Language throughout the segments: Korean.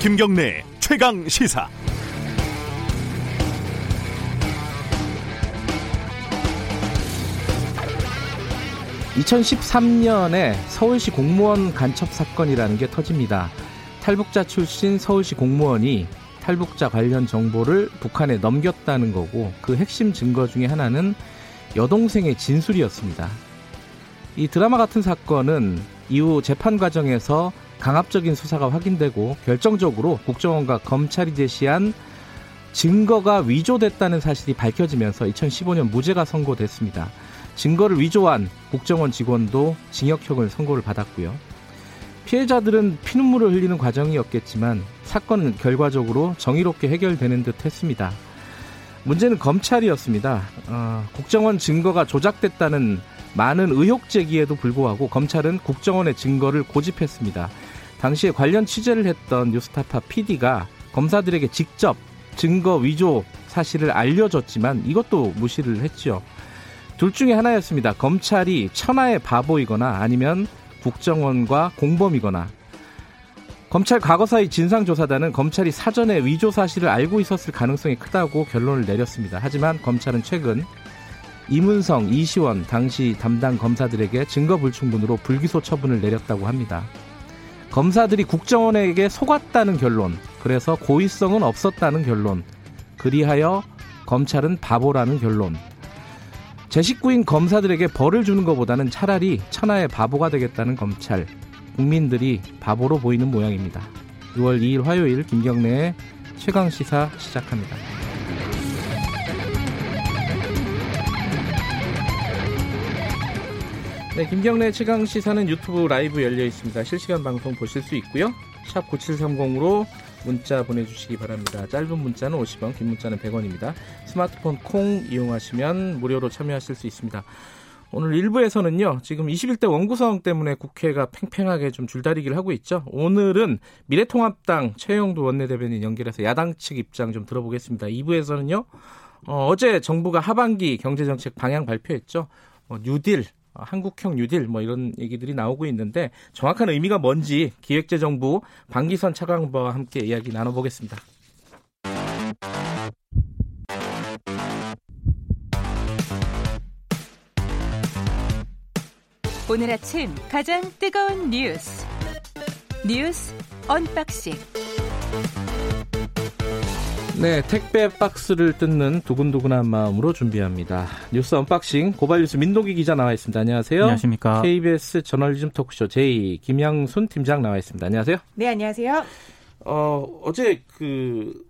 김경래 최강 시사. (2013년에) 서울시 공무원 간첩 사건이라는 게 터집니다 탈북자 출신 서울시 공무원이 탈북자 관련 정보를 북한에 넘겼다는 거고 그 핵심 증거 중에 하나는 여동생의 진술이었습니다. 이 드라마 같은 사건은 이후 재판 과정에서 강압적인 수사가 확인되고 결정적으로 국정원과 검찰이 제시한 증거가 위조됐다는 사실이 밝혀지면서 2015년 무죄가 선고됐습니다. 증거를 위조한 국정원 직원도 징역형을 선고를 받았고요. 피해자들은 피눈물을 흘리는 과정이었겠지만 사건은 결과적으로 정의롭게 해결되는 듯 했습니다. 문제는 검찰이었습니다. 어, 국정원 증거가 조작됐다는 많은 의혹 제기에도 불구하고 검찰은 국정원의 증거를 고집했습니다. 당시에 관련 취재를 했던 뉴스타파 PD가 검사들에게 직접 증거 위조 사실을 알려줬지만 이것도 무시를 했죠. 둘 중에 하나였습니다. 검찰이 천하의 바보이거나 아니면 국정원과 공범이거나 검찰 과거사의 진상조사단은 검찰이 사전에 위조 사실을 알고 있었을 가능성이 크다고 결론을 내렸습니다. 하지만 검찰은 최근 이문성, 이시원 당시 담당 검사들에게 증거 불충분으로 불기소 처분을 내렸다고 합니다. 검사들이 국정원에게 속았다는 결론, 그래서 고의성은 없었다는 결론, 그리하여 검찰은 바보라는 결론. 제 식구인 검사들에게 벌을 주는 것보다는 차라리 천하의 바보가 되겠다는 검찰. 국민들이 바보로 보이는 모양입니다. 6월 2일 화요일 김경래의 최강 시사 시작합니다. 네, 김경래 최강 시사는 유튜브 라이브 열려 있습니다. 실시간 방송 보실 수 있고요. 샵 9730으로 문자 보내주시기 바랍니다. 짧은 문자는 50원, 긴 문자는 100원입니다. 스마트폰 콩 이용하시면 무료로 참여하실 수 있습니다. 오늘 1부에서는요, 지금 21대 원구성 때문에 국회가 팽팽하게 좀 줄다리기를 하고 있죠. 오늘은 미래통합당 최영도 원내대변인 연결해서 야당 측 입장 좀 들어보겠습니다. 2부에서는요, 어, 제 정부가 하반기 경제정책 방향 발표했죠. 어, 뉴딜, 어, 한국형 뉴딜 뭐 이런 얘기들이 나오고 있는데 정확한 의미가 뭔지 기획재정부 방기선 차관과와 함께 이야기 나눠보겠습니다. 오늘 아침 가장 뜨거운 뉴스 뉴스 언박싱 네, 택배 박스를 뜯는 두근두근한 마음으로 준비합니다. 뉴스 언박싱 고발뉴스 민동기 기자 나와 있습니다. 안녕하세요. 안녕하십니까. KBS 저널리즘 토크쇼 J 김양순 팀장 나와 있습니다. 안녕하세요. 네, 안녕하세요. 어, 어제 그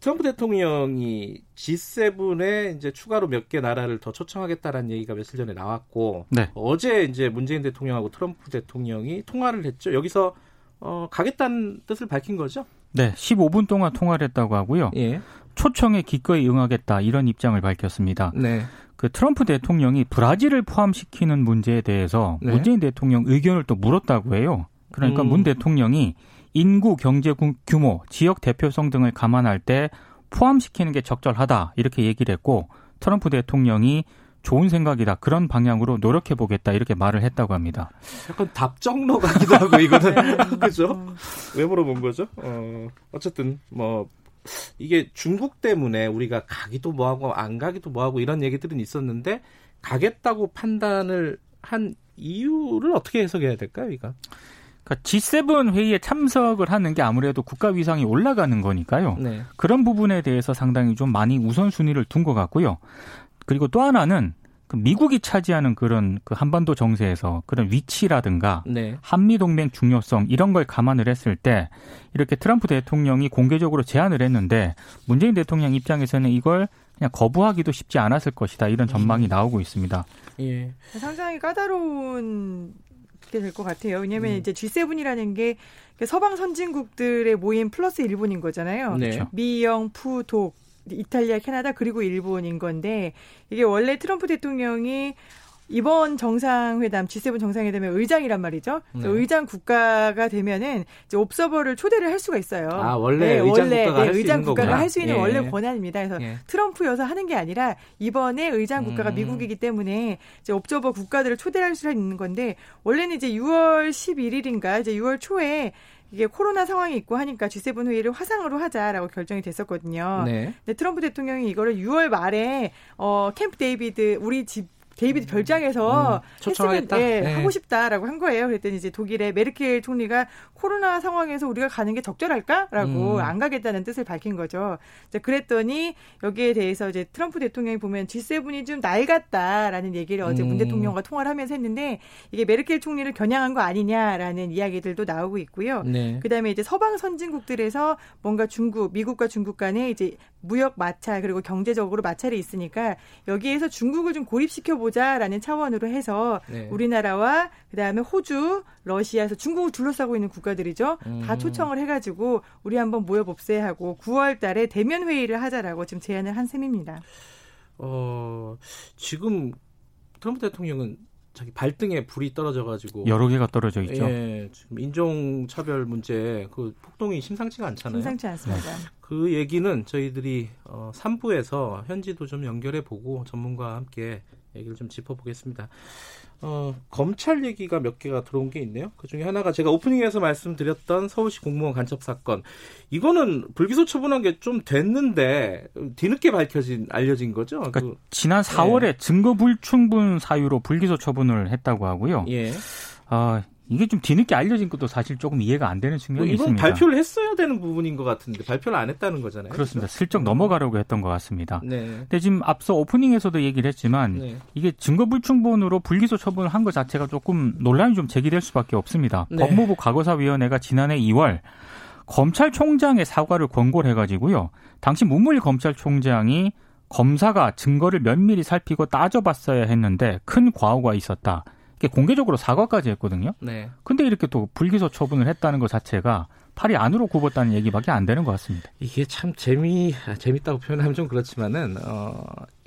트럼프 대통령이 G7에 이제 추가로 몇 개 나라를 더 초청하겠다라는 얘기가 며칠 전에 나왔고 네. 어제 이제 문재인 대통령하고 트럼프 대통령이 통화를 했죠. 여기서 어, 가겠다는 뜻을 밝힌 거죠? 네, 15분 동안 통화를 했다고 하고요. 예. 초청에 기꺼이 응하겠다 이런 입장을 밝혔습니다. 네. 그 트럼프 대통령이 브라질을 포함시키는 문제에 대해서 네. 문재인 대통령 의견을 또 물었다고 해요. 그러니까 음. 문 대통령이 인구, 경제 규모, 지역 대표성 등을 감안할 때 포함시키는 게 적절하다 이렇게 얘기를 했고 트럼프 대통령이 좋은 생각이다. 그런 방향으로 노력해 보겠다. 이렇게 말을 했다고 합니다. 약간 답정너 같기도 하고 이거는 그죠? 왜 물어본 거죠? 어, 어쨌든 뭐 이게 중국 때문에 우리가 가기도 뭐하고 안 가기도 뭐하고 이런 얘기들은 있었는데 가겠다고 판단을 한 이유를 어떻게 해석해야 될까요, 이거? 그러니까 G7 회의에 참석을 하는 게 아무래도 국가 위상이 올라가는 거니까요. 네. 그런 부분에 대해서 상당히 좀 많이 우선순위를 둔 것 같고요. 그리고 또 하나는 그 미국이 차지하는 그런 그 한반도 정세에서 그런 위치라든가 네. 한미 동맹 중요성 이런 걸 감안을 했을 때 이렇게 트럼프 대통령이 공개적으로 제안을 했는데 문재인 대통령 입장에서는 이걸 그냥 거부하기도 쉽지 않았을 것이다 이런 전망이 음. 나오고 있습니다. 예. 상당히 까다로운 게 될 것 같아요. 왜냐하면 음. 이제 G7이라는 게 서방 선진국들의 모임 플러스 일본인 거잖아요. 네. 미영, 푸, 독 이탈리아, 캐나다 그리고 일본인 건데 이게 원래 트럼프 대통령이 이번 정상회담 G7 정상회담의 의장이란 말이죠. 네. 의장 국가가 되면은 이제 옵서버를 초대를 할 수가 있어요. 아 원래 네, 의장 원래 국가가 네, 의장 국가가 할 수 있는 예. 원래 권한입니다. 그래서 예. 트럼프여서 하는 게 아니라 이번에 의장 국가가 음. 미국이기 때문에 이제 옵서버 국가들을 초대할 수 있는 건데 원래는 이제 6월 11일인가 이제 6월 초에 이게 코로나 상황이 있고 하니까 G7 회의를 화상으로 하자라고 결정이 됐었거든요. 네. 근데 트럼프 대통령이 이거를 6월 말에 어 캠프 데이비드 우리 집 데이비드 음. 별장에서 음, 초청하겠다. 예, 네. 하고 싶다라고 한 거예요. 그랬더니 이제 독일의 메르켈 총리가 코로나 상황에서 우리가 가는 게 적절할까라고 음. 안 가겠다는 뜻을 밝힌 거죠. 이제 그랬더니 여기에 대해서 이제 트럼프 대통령이 보면 G7이 좀 낡았다라는 얘기를 어제 문 음. 대통령과 통화를 하면서 했는데 이게 메르켈 총리를 겨냥한 거 아니냐라는 이야기들도 나오고 있고요. 네. 그다음에 이제 서방 선진국들에서 뭔가 중국, 미국과 중국 간에 이제 무역 마찰 그리고 경제적으로 마찰이 있으니까 여기에서 중국을 좀 고립시켜 보자라는 차원으로 해서 네. 우리나라와 그다음에 호주, 러시아에서 중국을 둘러싸고 있는 국가들이죠. 음. 다 초청을 해 가지고 우리 한번 모여 봅세 하고 9월 달에 대면 회의를 하자라고 지금 제안을 한 셈입니다. 어 지금 트럼프 대통령은 자기 발등에 불이 떨어져가지고 여러 개가 떨어져 있죠. 예, 지금 인종 차별 문제 그 폭동이 심상치가 않잖아요. 심상치 않습니다. 그 얘기는 저희들이 어, 3부에서 현지도 좀 연결해 보고 전문가와 함께 얘기를 좀 짚어보겠습니다. 어, 검찰 얘기가 몇 개가 들어온 게 있네요. 그 중에 하나가 제가 오프닝에서 말씀드렸던 서울시 공무원 간첩 사건. 이거는 불기소 처분한 게 좀 됐는데 뒤늦게 밝혀진 알려진 거죠. 그러니까 그, 지난 4월에 예. 증거 불충분 사유로 불기소 처분을 했다고 하고요. 예. 아, 이게 좀 뒤늦게 알려진 것도 사실 조금 이해가 안 되는 측면이 뭐 이건 있습니다. 발표를 했어야 되는 부분인 것 같은데 발표를 안 했다는 거잖아요. 그렇습니다. 그렇죠? 슬쩍 넘어가려고 했던 것 같습니다. 네. 근데 지금 앞서 오프닝에서도 얘기를 했지만 네. 이게 증거불충분으로 불기소 처분을 한 것 자체가 조금 논란이 좀 제기될 수밖에 없습니다. 네. 법무부 과거사위원회가 지난해 2월 검찰총장의 사과를 권고를 해가지고요. 당시 문무일 검찰총장이 검사가 증거를 면밀히 살피고 따져봤어야 했는데 큰 과오가 있었다. 공개적으로 사과까지 했거든요. 네. 근데 이렇게 또 불기소 처분을 했다는 것 자체가 팔이 안으로 굽었다는 얘기밖에 안 되는 것 같습니다. 이게 참 재미 재밌다고 표현하면 좀 그렇지만은 어,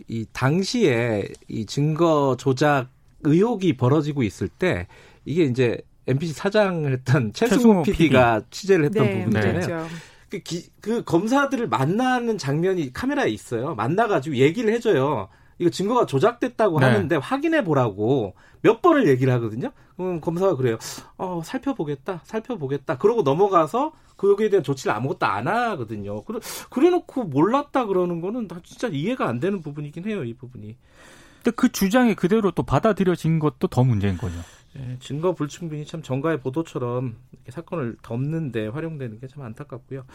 이 당시에 이 증거 조작 의혹이 벌어지고 있을 때 이게 이제 MBC 사장을 했던 최승호 PD가 PD. 취재를 했던 네, 부분이잖아요. 네, 그렇죠. 그, 기, 그 검사들을 만나는 장면이 카메라에 있어요. 만나가지고 얘기를 해줘요. 이거 증거가 조작됐다고 네. 하는데 확인해 보라고 몇 번을 얘기를 하거든요. 그럼 검사가 그래요. 어, 살펴보겠다, 살펴보겠다. 그러고 넘어가서 그 여기에 대한 조치를 아무것도 안 하거든요. 그래, 그래 놓고 몰랐다 그러는 거는 다 진짜 이해가 안 되는 부분이긴 해요, 이 부분이. 근데 그 주장이 그대로 또 받아들여진 것도 더 문제인 거죠. 예, 증거 불충분이 참 정가의 보도처럼 사건을 덮는데 활용되는 게 참 안타깝고요.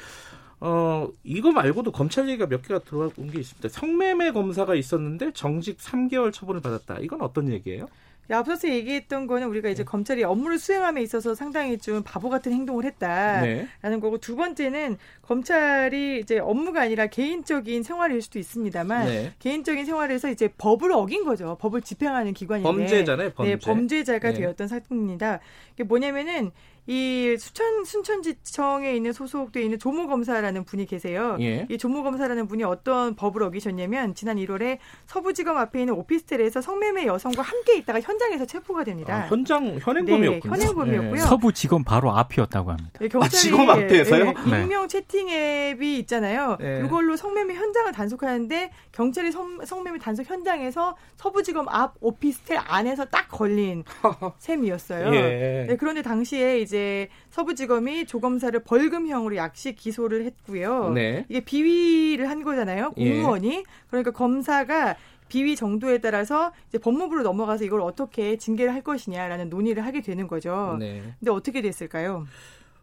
어, 이거 말고도 검찰 얘기가 몇 개가 들어온 게 있습니다. 성매매 검사가 있었는데 정직 3개월 처분을 받았다. 이건 어떤 얘기예요? 앞서서 얘기했던 거는 우리가 이제 네. 검찰이 업무를 수행함에 있어서 상당히 좀 바보 같은 행동을 했다라는 네. 거고 두 번째는 검찰이 이제 업무가 아니라 개인적인 생활일 수도 있습니다만 네. 개인적인 생활에서 이제 법을 어긴 거죠. 법을 집행하는 기관인데 범죄잖아요. 범죄. 네, 범죄자가 네. 되었던 사건입니다. 이게 뭐냐면은 이 수천 순천지청에 있는 소속돼 있는 조모 검사라는 분이 계세요. 예. 이 조모 검사라는 분이 어떤 법을 어기셨냐면 지난 1월에 서부지검 앞에 있는 오피스텔에서 성매매 여성과 함께 있다가 현 장에서 체포가 됩니다. 아, 현장 현행범이었군요. 네, 현행범이었고요. 네. 서부 지검 바로 앞이었다고 합니다. 네, 경찰이 아, 지검 앞에서요? 네, 익명 채팅 앱이 있잖아요. 네. 이걸로 성매매 현장을 단속하는데 경찰이 성, 성매매 단속 현장에서 서부 지검 앞 오피스텔 안에서 딱 걸린 셈이었어요. 예. 네, 그런데 당시에 이제 이제 서부 지검이 조검사를 벌금형으로 약식 기소를 했고요. 네. 이게 비위를 한 거잖아요. 예. 공무원이. 예. 그러니까 검사가 비위 정도에 따라서 이제 법무부로 넘어가서 이걸 어떻게 징계를 할 것이냐라는 논의를 하게 되는 거죠. 네. 근데 어떻게 됐을까요?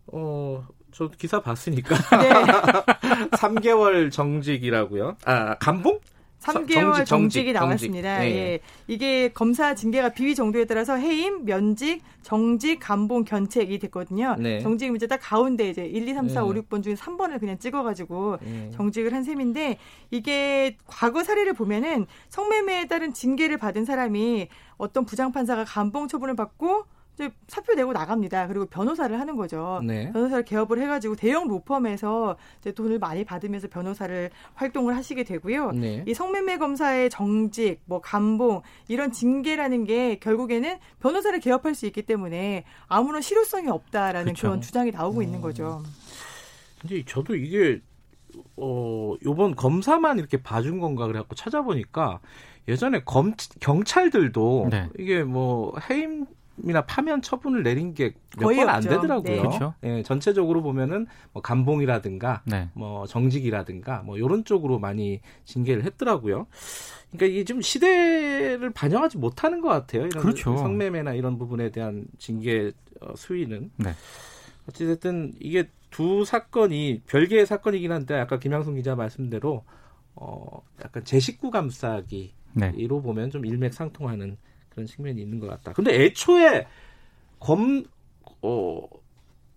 어, 저 기사 봤으니까. 네. 3개월 정직이라고요. 아, 감봉? 3개월 정직, 이 나왔습니다. 정직. 네. 예. 이게 검사 징계가 비위 정도에 따라서 해임, 면직, 정직, 감봉, 견책이 됐거든요. 네. 정직은 이제 딱 가운데 이제 1, 2, 3, 4, 네. 5, 6번 중에 3번을 그냥 찍어가지고 네. 정직을 한 셈인데 이게 과거 사례를 보면은 성매매에 따른 징계를 받은 사람이 어떤 부장판사가 감봉 처분을 받고 이제 사표 내고 나갑니다. 그리고 변호사를 하는 거죠. 네. 변호사를 개업을 해가지고 대형 로펌에서 이제 돈을 많이 받으면서 변호사를 활동을 하시게 되고요. 네. 이 성매매 검사의 정직, 뭐 감봉 이런 징계라는 게 결국에는 변호사를 개업할 수 있기 때문에 아무런 실효성이 없다라는 그쵸. 그런 주장이 나오고 음. 있는 거죠. 근데 저도 이게 어 요번 검사만 이렇게 봐준 건가 그래갖고 찾아보니까 예전에 검 경찰들도 네. 이게 뭐 해임 이나 파면 처분을 내린 게 몇 번 안 되더라고요. 네. 그렇죠. 예, 전체적으로 보면은 뭐 감봉이라든가 네. 뭐 정직이라든가 뭐 이런 쪽으로 많이 징계를 했더라고요. 그러니까 이게 좀 시대를 반영하지 못하는 것 같아요. 이런 그렇죠. 성매매나 이런 부분에 대한 징계 어, 수위는. 네. 어찌됐든 이게 두 사건이 별개의 사건이긴 한데 아까 김양순 기자 말씀대로 어 약간 제 식구 감싸기로 네. 보면 좀 일맥상통하는 그런 측면이 있는 것 같다. 근데 애초에 검, 어,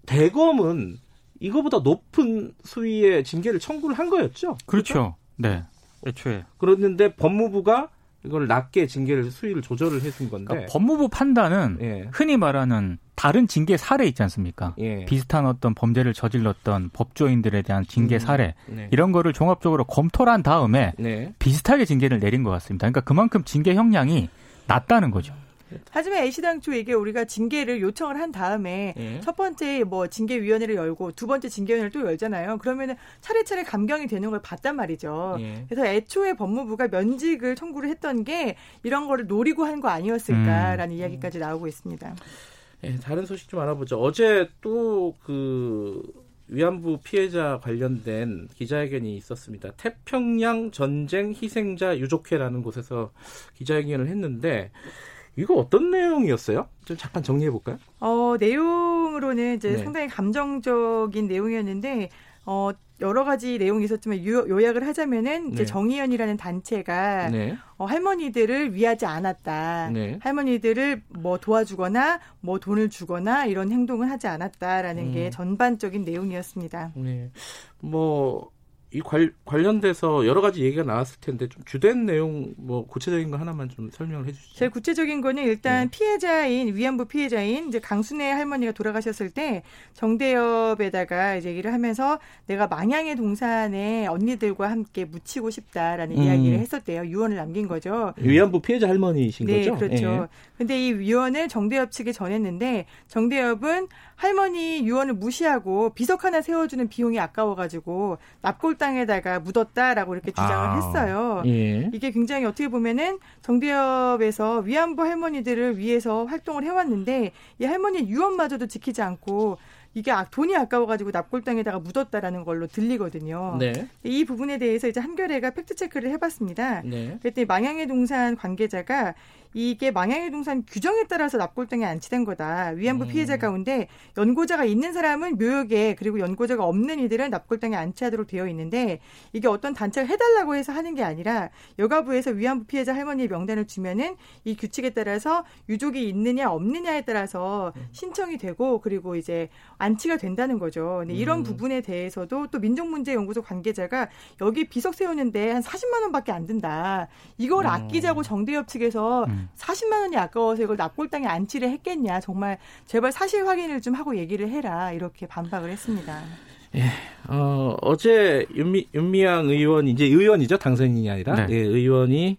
대검은 이거보다 높은 수위의 징계를 청구를 한 거였죠? 그렇죠. 그렇죠? 네. 애초에. 그랬는데 법무부가 이걸 낮게 징계를 수위를 조절을 해준 건데 그러니까 법무부 판단은 예. 흔히 말하는 다른 징계 사례 있지 않습니까? 예. 비슷한 어떤 범죄를 저질렀던 법조인들에 대한 징계 음. 사례 네. 이런 거를 종합적으로 검토를 한 다음에 네. 비슷하게 징계를 내린 것 같습니다. 그러니까 그만큼 징계 형량이 낮다는 거죠. 하지만 애시당초 이게 우리가 징계를 요청을 한 다음에 예. 첫 번째 뭐 징계위원회를 열고 두 번째 징계위원회를 또 열잖아요. 그러면은 차례차례 감경이 되는 걸 봤단 말이죠. 예. 그래서 애초에 법무부가 면직을 청구를 했던 게 이런 거를 노리고 한 거 아니었을까라는 음. 이야기까지 나오고 있습니다. 예, 다른 소식 좀 알아보죠. 어제 또그 위안부 피해자 관련된 기자회견이 있었습니다. 태평양 전쟁 희생자 유족회라는 곳에서 기자회견을 했는데 이거 어떤 내용이었어요? 좀 잠깐 정리해 볼까요? 어, 내용으로는 이제 네. 상당히 감정적인 내용이었는데 어, 여러 가지 내용이 있었지만 유, 요약을 하자면은 이제 네. 정의연이라는 단체가 네. 어, 할머니들을 위하지 않았다. 네. 할머니들을 뭐 도와주거나 뭐 돈을 주거나 이런 행동을 하지 않았다라는 음. 게 전반적인 내용이었습니다. 네. 뭐 이 관, 관련돼서 여러 가지 얘기가 나왔을 텐데 좀 주된 내용 뭐 구체적인 거 하나만 좀 설명을 해주시죠. 제일 구체적인 거는 일단 네. 피해자인 위안부 피해자인 이제 강순애 할머니가 돌아가셨을 때 정대협에다가 이제 얘기를 하면서 내가 망향의 동산에 언니들과 함께 묻히고 싶다라는 음. 이야기를 했었대요. 유언을 남긴 거죠. 위안부 피해자 할머니이신 네, 거죠? 그렇죠. 네. 근데 이 유언을 정대협 측에 전했는데 정대협은 할머니 유언을 무시하고 비석 하나 세워주는 비용이 아까워가지고 납골당에다가 묻었다라고 이렇게 주장을 아, 했어요. 예. 이게 굉장히 어떻게 보면은 정대협에서 위안부 할머니들을 위해서 활동을 해왔는데 이 할머니 유언마저도 지키지 않고 이게 아, 돈이 아까워가지고 납골당에다가 묻었다라는 걸로 들리거든요. 네. 이 부분에 대해서 이제 한겨레가 팩트 체크를 해봤습니다. 네. 그랬더니 망향의 동산 관계자가 이게 망향의 동산 규정에 따라서 납골당에 안치된 거다. 위안부 음. 피해자 가운데 연고자가 있는 사람은 묘역에 그리고 연고자가 없는 이들은 납골당에 안치하도록 되어 있는데 이게 어떤 단체가 해달라고 해서 하는 게 아니라 여가부에서 위안부 피해자 할머니의 명단을 주면은 이 규칙에 따라서 유족이 있느냐 없느냐에 따라서 음. 신청이 되고 그리고 이제 안치가 된다는 거죠. 근데 이런 음. 부분에 대해서도 또 민족문제연구소 관계자가 여기 비석 세우는데 한 40만 원밖에 안 든다. 이걸 음. 아끼자고 정대협 측에서 음. 40만 원이 아까워서 이걸 납골당에 안치를 했겠냐. 정말 제발 사실 확인을 좀 하고 얘기를 해라. 이렇게 반박을 했습니다. 예, 어, 어제 윤미, 윤미향 의원, 이제 의원이죠. 당선인이 아니라. 네. 예, 의원이,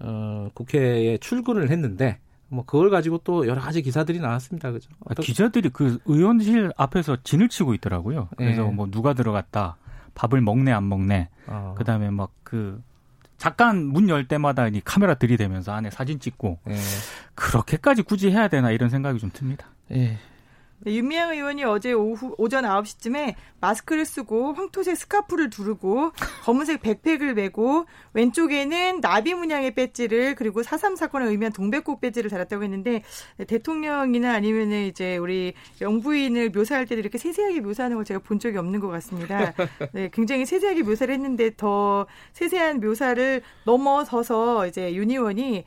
어, 국회에 출근을 했는데, 뭐, 그걸 가지고 또 여러 가지 기사들이 나왔습니다. 그죠? 아, 기자들이 그 의원실 앞에서 진을 치고 있더라고요. 그래서 예. 뭐, 누가 들어갔다. 밥을 먹네, 안 먹네. 어. 그 다음에 막 그, 잠깐 문 열 때마다 이 카메라 들이대면서 안에 사진 찍고 예. 그렇게까지 굳이 해야 되나 이런 생각이 좀 듭니다. 예. 네, 윤미향 의원이 어제 오후 오전 9시쯤에 마스크를 쓰고 황토색 스카프를 두르고 검은색 백팩을 메고 왼쪽에는 나비 문양의 배지를 그리고 4.3 사건을 의미한 동백꽃 배지를 달았다고 했는데 대통령이나 아니면은 이제 우리 영부인을 묘사할 때도 이렇게 세세하게 묘사하는 걸 제가 본 적이 없는 것 같습니다. 네, 굉장히 세세하게 묘사를 했는데 더 세세한 묘사를 넘어서서 이제 윤 의원이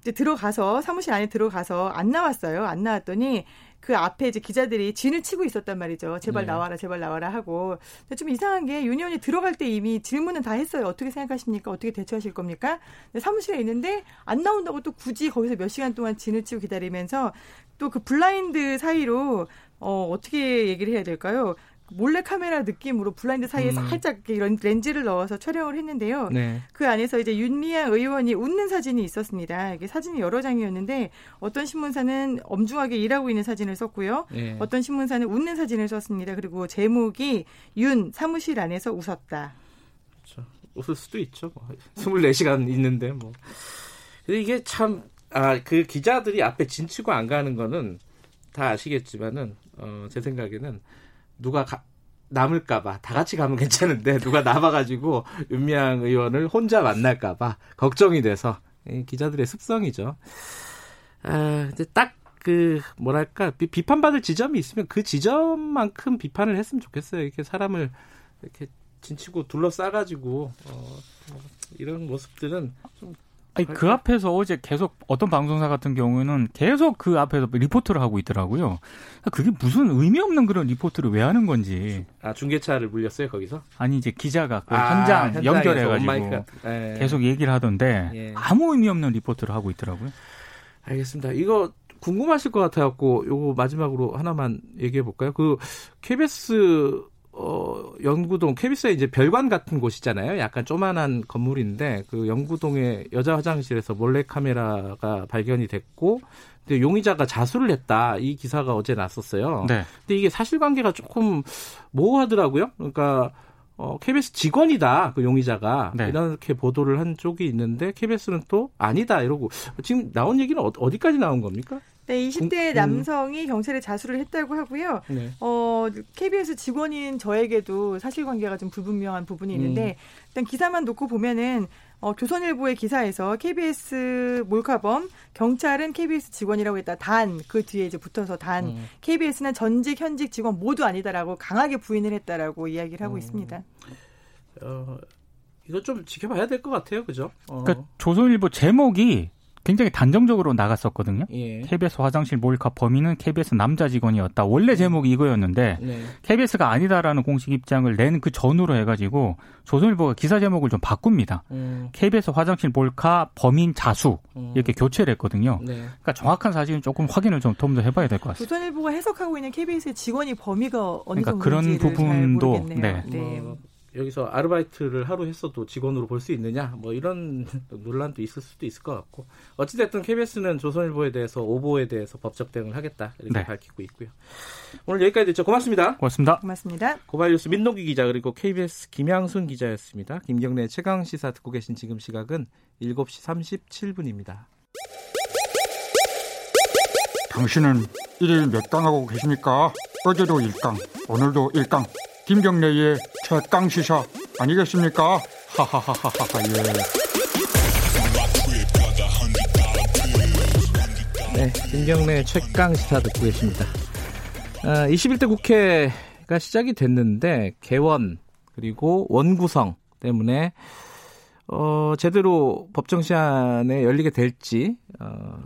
이제 들어가서 사무실 안에 들어가서 안 나왔어요. 안 나왔더니 그 앞에 이제 기자들이 진을 치고 있었단 말이죠. 제발 네. 나와라, 제발 나와라 하고. 근데 좀 이상한 게 유니온이 들어갈 때 이미 질문은 다 했어요. 어떻게 생각하십니까? 어떻게 대처하실 겁니까? 사무실에 있는데 안 나온다고 또 굳이 거기서 몇 시간 동안 진을 치고 기다리면서 또 그 블라인드 사이로 어, 어떻게 얘기를 해야 될까요? 몰래 카메라 느낌으로 블라인드 사이에 음. 살짝 이런 렌즈를 넣어서 촬영을 했는데요. 네. 그 안에서 이제 윤미향 의원이 웃는 사진이 있었습니다. 이게 사진이 여러 장이었는데 어떤 신문사는 엄중하게 일하고 있는 사진을 썼고요. 네. 어떤 신문사는 웃는 사진을 썼습니다. 그리고 제목이 윤 사무실 안에서 웃었다. 그렇죠. 웃을 수도 있죠. 24시간 뭐. 있는데 뭐. 근데 이게 참 아, 그 기자들이 앞에 진치고 안 가는 거는 다 아시겠지만은, 어, 제 생각에는 누가 가, 남을까봐 다 같이 가면 괜찮은데 누가 남아가지고 윤미향 의원을 혼자 만날까봐 걱정이 돼서 기자들의 습성이죠. 아, 근데 딱 그 뭐랄까 비, 판받을 지점이 있으면 그 지점만큼 비판을 했으면 좋겠어요. 이렇게 사람을 이렇게 진치고 둘러싸가지고 어, 이런 모습들은 좀 아니, 그 앞에서 어제 계속 어떤 방송사 같은 경우는 계속 그 앞에서 리포트를 하고 있더라고요. 그게 무슨 의미 없는 그런 리포트를 왜 하는 건지. 아, 중계차를 물렸어요, 거기서? 아니, 이제 기자가 그 아, 현장 연결해가지고 예. 계속 얘기를 하던데 예. 아무 의미 없는 리포트를 하고 있더라고요. 알겠습니다. 이거 궁금하실 것 같아갖고 요거 마지막으로 하나만 얘기해 볼까요? 그 KBS 어, 영구동 KBS의 이제 별관 같은 곳이잖아요. 약간 조만한 건물인데 그 영구동의 여자 화장실에서 몰래 카메라가 발견이 됐고 근데 용의자가 자수를 했다. 이 기사가 어제 났었어요. 네. 근데 이게 사실관계가 조금 모호하더라고요. 그러니까 어, KBS 직원이다, 그 용의자가. 네. 이렇게 보도를 한 쪽이 있는데, KBS는 또 아니다, 이러고. 지금 나온 얘기는 어, 어디까지 나온 겁니까? 네, 20대 음. 남성이 경찰에 자수를 했다고 하고요. 네. 어, KBS 직원인 저에게도 사실관계가 좀 불분명한 부분이 있는데 음. 일단 기사만 놓고 보면은 어, 조선일보의 기사에서 KBS 몰카범 경찰은 KBS 직원이라고 했다. 단 그 뒤에 이제 붙어서 단 음. KBS는 전직 현직 직원 모두 아니다라고 강하게 부인을 했다라고 이야기를 하고 음. 있습니다. 어, 이거 좀 지켜봐야 될 것 같아요, 그죠? 어. 그러니까 조선일보 제목이 굉장히 단정적으로 나갔었거든요. 예. KBS 화장실 몰카 범인은 KBS 남자 직원이었다. 원래 제목이 이거였는데 네. KBS가 아니다라는 공식 입장을 낸 그 전후로 해가지고 조선일보가 기사 제목을 좀 바꿉니다. 음. KBS 화장실 몰카 범인 자수 음. 이렇게 교체를 했거든요. 네. 그러니까 정확한 사실은 조금 확인을 좀 더 해봐야 될 것 같습니다. 조선일보가 해석하고 있는 KBS의 직원이 범위가 어느 그러니까 그런 부분도 네. 네. 뭐. 여기서 아르바이트를 하루 했어도 직원으로 볼 수 있느냐 뭐 이런 논란도 있을 수도 있을 것 같고 어찌됐든 KBS는 조선일보에 대해서 오보에 대해서 법적 대응을 하겠다 이렇게 네. 밝히고 있고요. 오늘 여기까지 듣죠. 고맙습니다. 고맙습니다. 고맙습니다. 고발뉴스 민노기 기자 그리고 KBS 김양순 기자였습니다. 김경래 최강 시사 듣고 계신 지금 시각은 7시 37분입니다. 당신은 일일 몇 강 하고 계십니까? 어제도 1강, 오늘도 1강. 김경래의 최강 시사 아니겠습니까? 하하하하하 예. 네, 김경래 최강 시사 듣고 계십니다. 아, 21대 국회가 시작이 됐는데 개원 그리고 원구성 때문에 어, 제대로 법정 시한에 열리게 될지 어,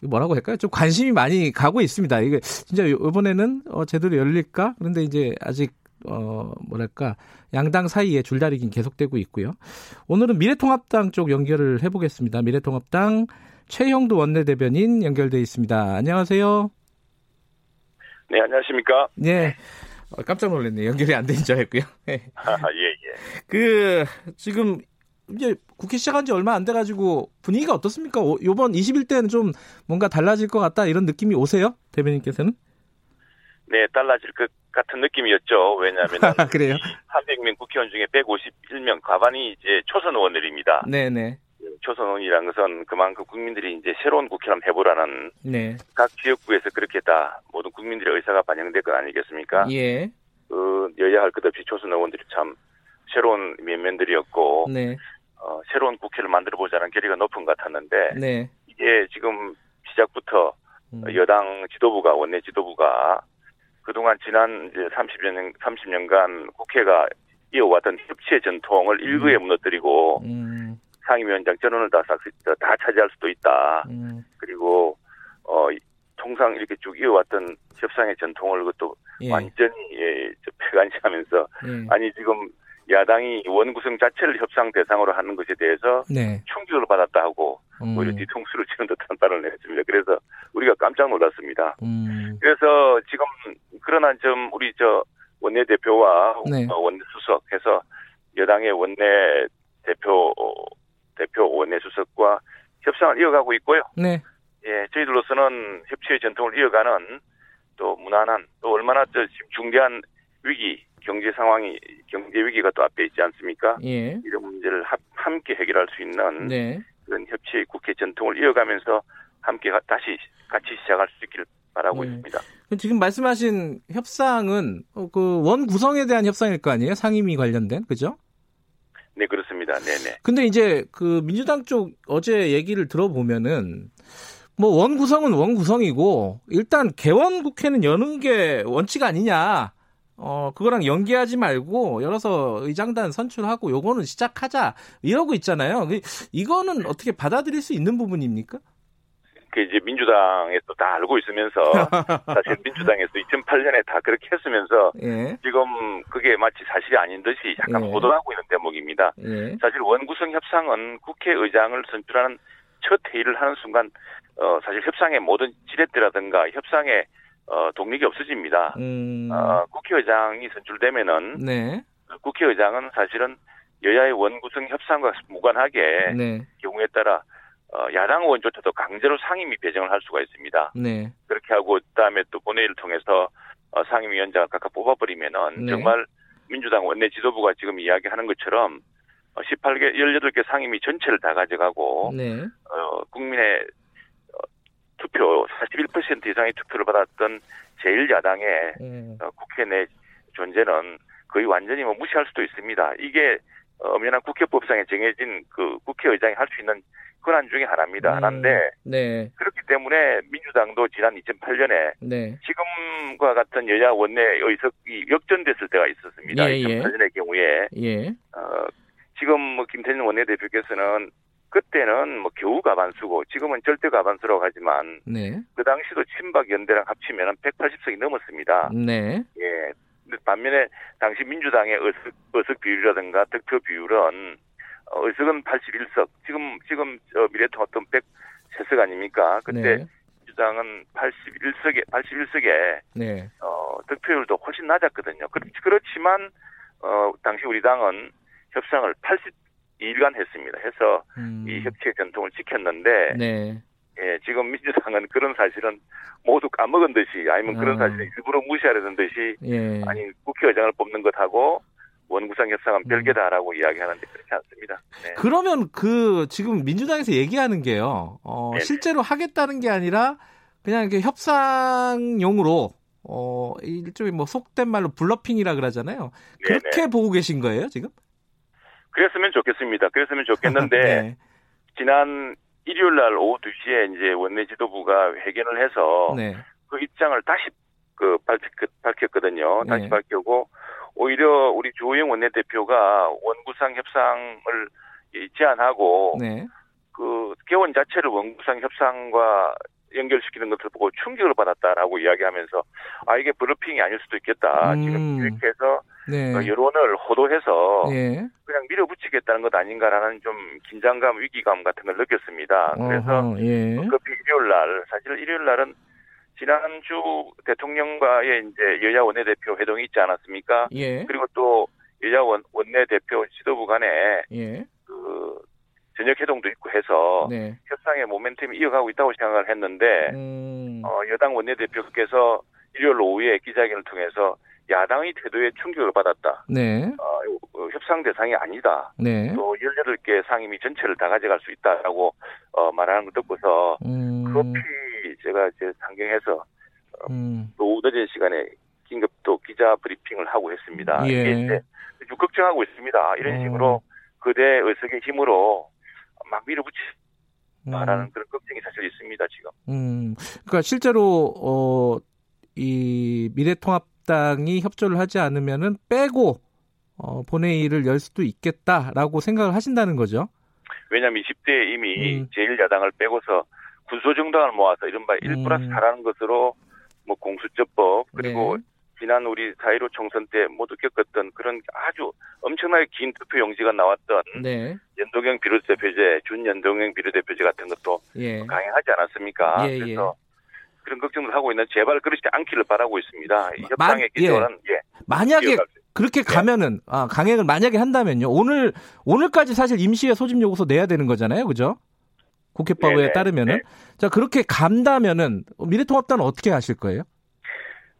뭐라고 할까요? 좀 관심이 많이 가고 있습니다. 이게 진짜 이번에는 어, 제대로 열릴까? 그런데 이제 아직 어, 뭐랄까, 양당 사이에 줄다리긴 계속되고 있고요. 오늘은 미래통합당 쪽 연결을 해보겠습니다. 미래통합당 최형도 원내대변인 연결돼 있습니다. 안녕하세요. 네, 안녕하십니까? 네. 어, 깜짝 놀랐네. 연결이 안 된 줄 알고요. 네. 아, 예, 예. 그, 지금, 이제 국회 시작한 지 얼마 안 돼가지고 분위기가 어떻습니까? 오, 요번 21대는 좀 뭔가 달라질 것 같다 이런 느낌이 오세요? 대변인께서는? 네, 달라질 것 같은 느낌이었죠. 왜냐하면 아, 그래요? 300명 국회의원 중에 151명 과반이 이제 초선 의원들입니다. 네네. 초선 의원이라는 것은 그만큼 국민들이 이제 새로운 국회를 한번 해보라는 네. 각 지역구에서 그렇게 다 모든 국민들의 의사가 반영될 것 아니겠습니까? 예. 그 여야 할 것 없이 초선 의원들이 참 새로운 면면들이었고 네. 어, 새로운 국회를 만들어 보자는 결의가 높은 것 같았는데 네. 이게 지금 시작부터 음. 여당 지도부가 원내 지도부가 그동안 지난 이제 30여 년, 30년간 국회가 이어왔던 협치의 전통을 일부에 음. 무너뜨리고 음. 상임위원장 전원을 다, 다 차지할 수도 있다. 음. 그리고 어 통상 이렇게 쭉 이어왔던 협상의 전통을 그것도 예. 완전히 예, 폐간시하면서 예. 아니 지금 야당이 원구성 자체를 협상 대상으로 하는 것에 대해서 네. 충격을 받았다 하고 음. 오히려 뒤통수를 치는 듯한 발언을 했습니다. 그래서 우리가 깜짝 놀랐습니다. 음. 그래서 지금 그러나 좀 우리 저 원내대표와 네. 어, 원내수석 해서 여당의 원내 대표 대표 원내수석과 협상을 이어가고 있고요. 네. 예, 저희들로서는 협치의 전통을 이어가는 또 무난한 또 얼마나 저 중대한 위기 경제 상황이 경제 위기가 또 앞에 있지 않습니까? 예. 이런 문제를 함께 해결할 수 있는 네. 그런 협치의 국회 전통을 이어가면서 함께 다시 같이 시작할 수 있기를 바라고 네. 있습니다. 지금 말씀하신 협상은 어, 그원 구성에 대한 협상일 거 아니에요? 상임위 관련된 그죠? 네 그렇습니다. 네네. 근데 이제 그 민주당 쪽 어제 얘기를 들어보면은 뭐 원 구성은 원 구성이고 일단 개원 국회는 여는 게 원칙 아니냐. 어, 그거랑 연계하지 말고 열어서 의장단 선출하고 요거는 시작하자 이러고 있잖아요. 그, 이거는 어떻게 받아들일 수 있는 부분입니까? 그 이제 민주당에 또다 알고 있으면서 사실 민주당에서 2008년에 다 그렇게 했으면서 예. 지금 그게 마치 사실이 아닌 듯이 약간 예. 호도하고 있는 대목입니다. 예. 사실 원구성 협상은 국회의장을 선출하는 첫 회의를 하는 순간 어 사실 협상의 모든 지렛대라든가 협상의 어, 독립이 없어집니다. 음. 어, 국회의장이 선출되면은 네. 국회의장은 사실은 여야의 원구성 협상과 무관하게 네. 경우에 따라 어, 야당 의원조차도 강제로 상임위 배정을 할 수가 있습니다. 네. 그렇게 하고 그다음에 또 본회의를 통해서 어, 상임위원장을 각각 뽑아버리면은 네. 정말 민주당 원내 지도부가 지금 이야기하는 것처럼 18개, 어, 18개 상임위 전체를 다 가져가고 네. 어, 국민의 투표 41% 이상의 투표를 받았던 제1야당의 음. 어, 국회 내 존재는 거의 완전히 뭐 무시할 수도 있습니다. 이게 엄연한 국회법상에 정해진 그 국회의장이 할 수 있는 권한 중에 하나입니다. 음. 하나인데 네. 그렇기 때문에 민주당도 지난 2008년에 네. 지금과 같은 여야 원내 의석이 역전됐을 때가 있었습니다. 예, 2008년의 예. 경우에 예. 어, 지금 뭐 김태진 원내대표께서는 그때는 뭐 겨우 가반수고 지금은 절대 가반수라고 하지만 네. 그 당시도 친박 연대랑 합치면 180석이 넘었습니다. 네. 예. 반면에 당시 민주당의 의석, 의석 비율이라든가 득표 비율은 어, 의석은 81석. 지금 지금 미래통합당 103석 아닙니까? 그때 네. 민주당은 81석에 81석에 네. 어, 득표율도 훨씬 낮았거든요. 그렇지만 어, 당시 우리 당은 협상을 80 2 일간 했습니다. 해서 음. 이 협치의 전통을 지켰는데 네. 예, 지금 민주당은 그런 사실은 모두 까먹은 듯이 아니면 그런 아. 사실을 일부러 무시하려는 듯이 예. 아니 국회의장을 뽑는 것하고 원구성 협상은 음. 별개다라고 이야기하는데 그렇지 않습니다. 네. 그러면 그 지금 민주당에서 얘기하는 게요. 어, 실제로 하겠다는 게 아니라 그냥 이렇게 협상용으로 어, 일종의 뭐 속된 말로 블러핑이라 그러잖아요. 그렇게 네네. 보고 계신 거예요, 지금? 그랬으면 좋겠습니다. 그랬으면 좋겠는데 네. 지난 일요일 날 오후 2시에 이제 원내 지도부가 회견을 해서 네. 그 입장을 다시 그 밝혔, 밝혔거든요. 다시 네. 밝히고 오히려 우리 조영 원내대표가 원구상 협상을 제안하고 네. 그 개원 자체를 원구상 협상과 연결시키는 것을 보고 충격을 받았다라고 이야기하면서 아 이게 브루핑이 아닐 수도 있겠다. 음. 지금 이렇게 해서 네. 어, 여론을 호도해서 네. 그냥 밀어붙이겠다는 것 아닌가라는 좀 긴장감, 위기감 같은 걸 느꼈습니다. 그래서 어허, 예. 급히 일요일 날 사실 일요일 날은 지난주 대통령과의 이제 여야 원내대표 회동이 있지 않았습니까? 예. 그리고 또 여야 원, 원내대표 지도부 간에 예. 그 저녁 회동도 있고 해서 네. 협상의 모멘텀이 이어가고 있다고 생각을 했는데 음. 어, 여당 원내대표께서 일요일 오후에 기자회견을 통해서 야당의 태도에 충격을 받았다. 네. 어, 어 협상 대상이 아니다. 네. 또 18개 상임위 전체를 다 가져갈 수 있다라고 어, 말하는 걸 듣고서 음. 급히 제가 이제 상경해서 어, 음. 또 오후 늦은 시간에 긴급 또 기자 브리핑을 하고 했습니다. 예. 이제 좀 걱정하고 있습니다. 이런 어. 식으로 그대 의석의 힘으로 막 밀어붙이 라는 음. 그런 걱정이 사실 있습니다 지금. 음, 그러니까 실제로 어, 이 미래통합 당이 협조를 하지 않으면은 빼고 어, 본회의를 열 수도 있겠다라고 생각을 하신다는 거죠. 왜냐하면 20대에 이미 음. 제1야당을 빼고서 군소정당을 모아서 이른바 1 플러스 4라는 음. 것으로 뭐 공수처법 그리고 네. 지난 우리 사이로 총선 때 모두 겪었던 그런 아주 엄청나게 긴 투표 용지가 나왔던 네. 연동형 비례대표제, 준연동형 비례대표제 같은 것도 예. 강행하지 않았습니까? 예, 예. 그래서 예. 그런 걱정을 하고 있는 제발 그렇지 않기를 바라고 있습니다. 이 협상의 기조는 예. 만약에 그렇게 네. 가면은 아, 강행을 만약에 한다면요. 오늘 오늘까지 사실 임시회 소집 요구서 내야 되는 거잖아요. 그죠? 국회법에 네네. 따르면은 네. 자 그렇게 간다면은 미래통합당은 어떻게 하실 거예요?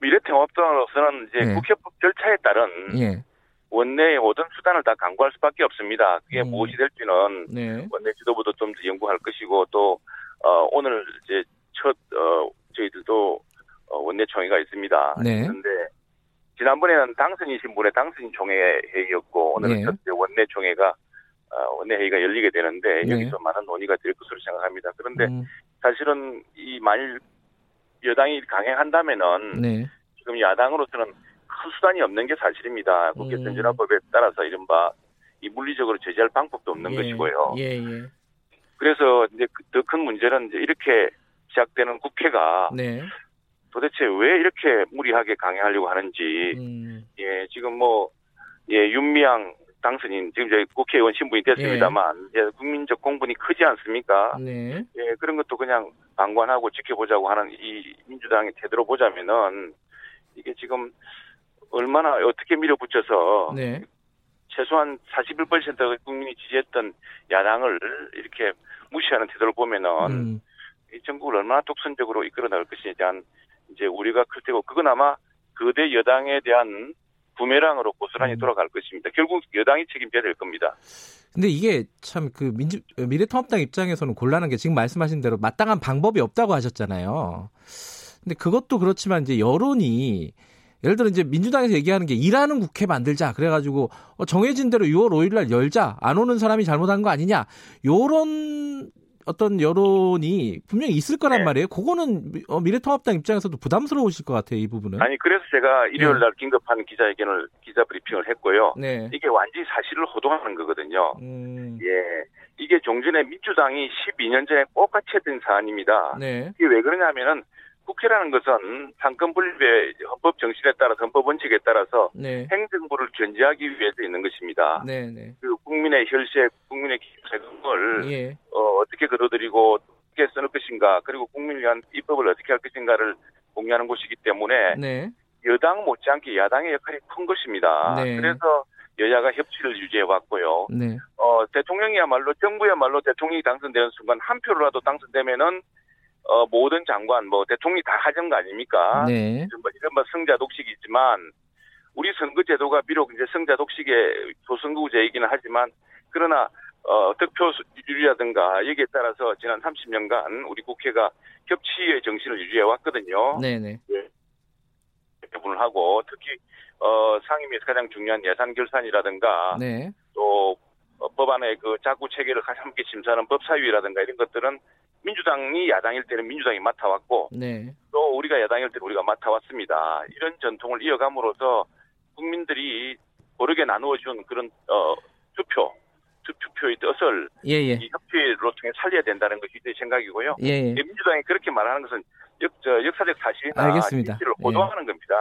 미래통합당으로서는 이제 네. 국회법 절차에 따른 예. 원내의 모든 수단을 다 강구할 수밖에 없습니다. 그게 음. 무엇이 될지는 네. 원내 지도부도 좀 더 연구할 것이고 또 어, 오늘 이제 첫 어, 저희들도 어, 원내총회가 있습니다. 네. 그런데 지난번에는 당선이신 분의 당선인 총회 회의였고 오늘은 네. 첫 원내총회가 어, 원내회의가 열리게 되는데 네. 여기서 많은 논의가 될 것으로 생각합니다. 그런데 음. 사실은 이 만일 여당이 강행한다면은 네. 지금 야당으로서는 큰 수단이 없는 게 사실입니다. 국회 음. 선진화법에 따라서 이른바 이 물리적으로 제재할 방법도 없는 예. 것이고요. 예, 예. 그래서 이제 그 더큰 문제는 이제 이렇게 시작되는 국회가 네. 도대체 왜 이렇게 무리하게 강행하려고 하는지 음. 예 지금 뭐예 윤미향 당선인 지금 저희 국회의원 신분이 됐습니다만 예. 예, 국민적 공분이 크지 않습니까? 네. 예 그런 것도 그냥 방관하고 지켜보자고 하는 이 민주당의 태도로 보자면은 이게 지금 얼마나 어떻게 밀어붙여서 네. 최소한 41% 국민이 지지했던 야당을 이렇게 무시하는 태도를 보면은 음. 이 정국을 얼마나 독선적으로 이끌어 나갈 것인지에 대한 이제 우리가 클 테고 그건 아마 거대 여당에 대한 부메랑으로 고스란히 음. 돌아갈 것입니다. 결국 여당이 책임져야 될 겁니다. 근데 이게 참 그 민주 미래통합당 입장에서는 곤란한 게 지금 말씀하신 대로 마땅한 방법이 없다고 하셨잖아요. 근데 그것도 그렇지만 이제 여론이 예를 들어 이제 민주당에서 얘기하는 게 일하는 국회 만들자 그래가지고 어, 정해진 대로 6월 5일 날 열자 안 오는 사람이 잘못한 거 아니냐 요런 어떤 여론이 분명히 있을 거란 네. 말이에요. 그거는 어, 미래통합당 입장에서도 부담스러우실 것 같아요, 이 부분은. 아니 그래서 제가 일요일 날 네. 긴급한 기자회견을 기자 브리핑을 했고요. 네. 이게 완전히 사실을 호도하는 거거든요. 음. 예, 이게 종전에 민주당이 12년 전에 똑같이 했던 사안입니다. 네. 이게 왜 그러냐면은 국회라는 것은 상권분립의 헌법 정신에 따라서 헌법 원칙에 따라서 네. 행정부를 견제하기 위해서 있는 것입니다. 네, 네. 그 국민의 혈세, 국민의 세금을 예. 어, 어떻게 걸어들이고 어떻게 써놓을 것인가, 그리고 국민을 위한 입법을 어떻게 할 것인가를 공유하는 곳이기 때문에 네. 여당 못지않게 야당의 역할이 큰 것입니다. 네. 그래서 여야가 협치를 유지해 왔고요. 네. 어, 대통령이야말로 정부야말로 대통령이 당선되는 순간 한 표로라도 당선되면은 어, 모든 장관, 뭐, 대통령이 다 하는 거 아닙니까? 네. 뭐, 이런 뭐 성자 독식이지만, 우리 선거 제도가 비록 이제 성자 독식의 조선구제이기는 하지만, 그러나, 어, 득표율이라든가, 여기에 따라서 지난 30년간 우리 국회가 협치의 정신을 유지해 왔거든요. 네네. 예. 부분을 하고, 특히, 어, 상임위에서 가장 중요한 예산 결산이라든가, 네. 또, 어, 법안의 그 자구 체계를 함께 심사하는 법사위라든가 이런 것들은 민주당이 야당일 때는 민주당이 맡아왔고 네. 또 우리가 야당일 때는 우리가 맡아왔습니다. 이런 전통을 이어감으로써 국민들이 고르게 나누어준 그런 어, 투표 투표의 뜻을 예, 예. 이 협치로 통해 살려야 된다는 것이 제 생각이고요. 예, 예. 민주당이 그렇게 말하는 것은 역, 저, 역사적 사실이나 알겠습니다. 를 보도하는 예. 겁니다.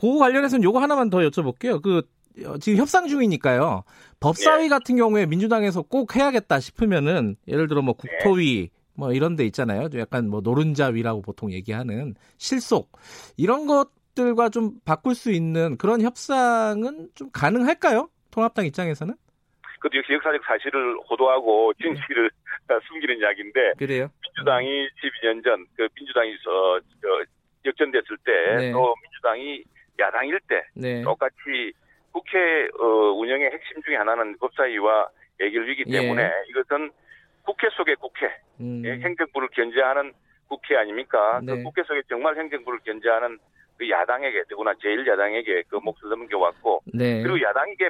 그 관련해서는 요거 하나만 더 여쭤볼게요. 그 어, 지금 협상 중이니까요. 법사위 네. 같은 경우에 민주당에서 꼭 해야겠다 싶으면은 예를 들어 뭐 국토위 뭐 이런 데 있잖아요. 약간 뭐 노른자 위라고 보통 얘기하는 실속 이런 것들과 좀 바꿀 수 있는 그런 협상은 좀 가능할까요? 통합당 입장에서는? 그것도 역시 역사적 사실을 호도하고 진실을 네. 숨기는 이야기인데 그래요? 민주당이 12년 전 그 민주당이 어, 저, 역전됐을 때또 네. 민주당이 야당일 때 네. 똑같이 국회 어, 운영의 핵심 중에 하나는 법사위와 예결위기 예. 때문에 예. 이것은 국회 속의 국회, 음. 예, 행정부를 견제하는 국회 아닙니까? 그 네. 그 국회 속에 정말 행정부를 견제하는 그 야당에게, 더구나 제1야당에게 그 몫을 넘겨왔고, 네. 그리고 야당에게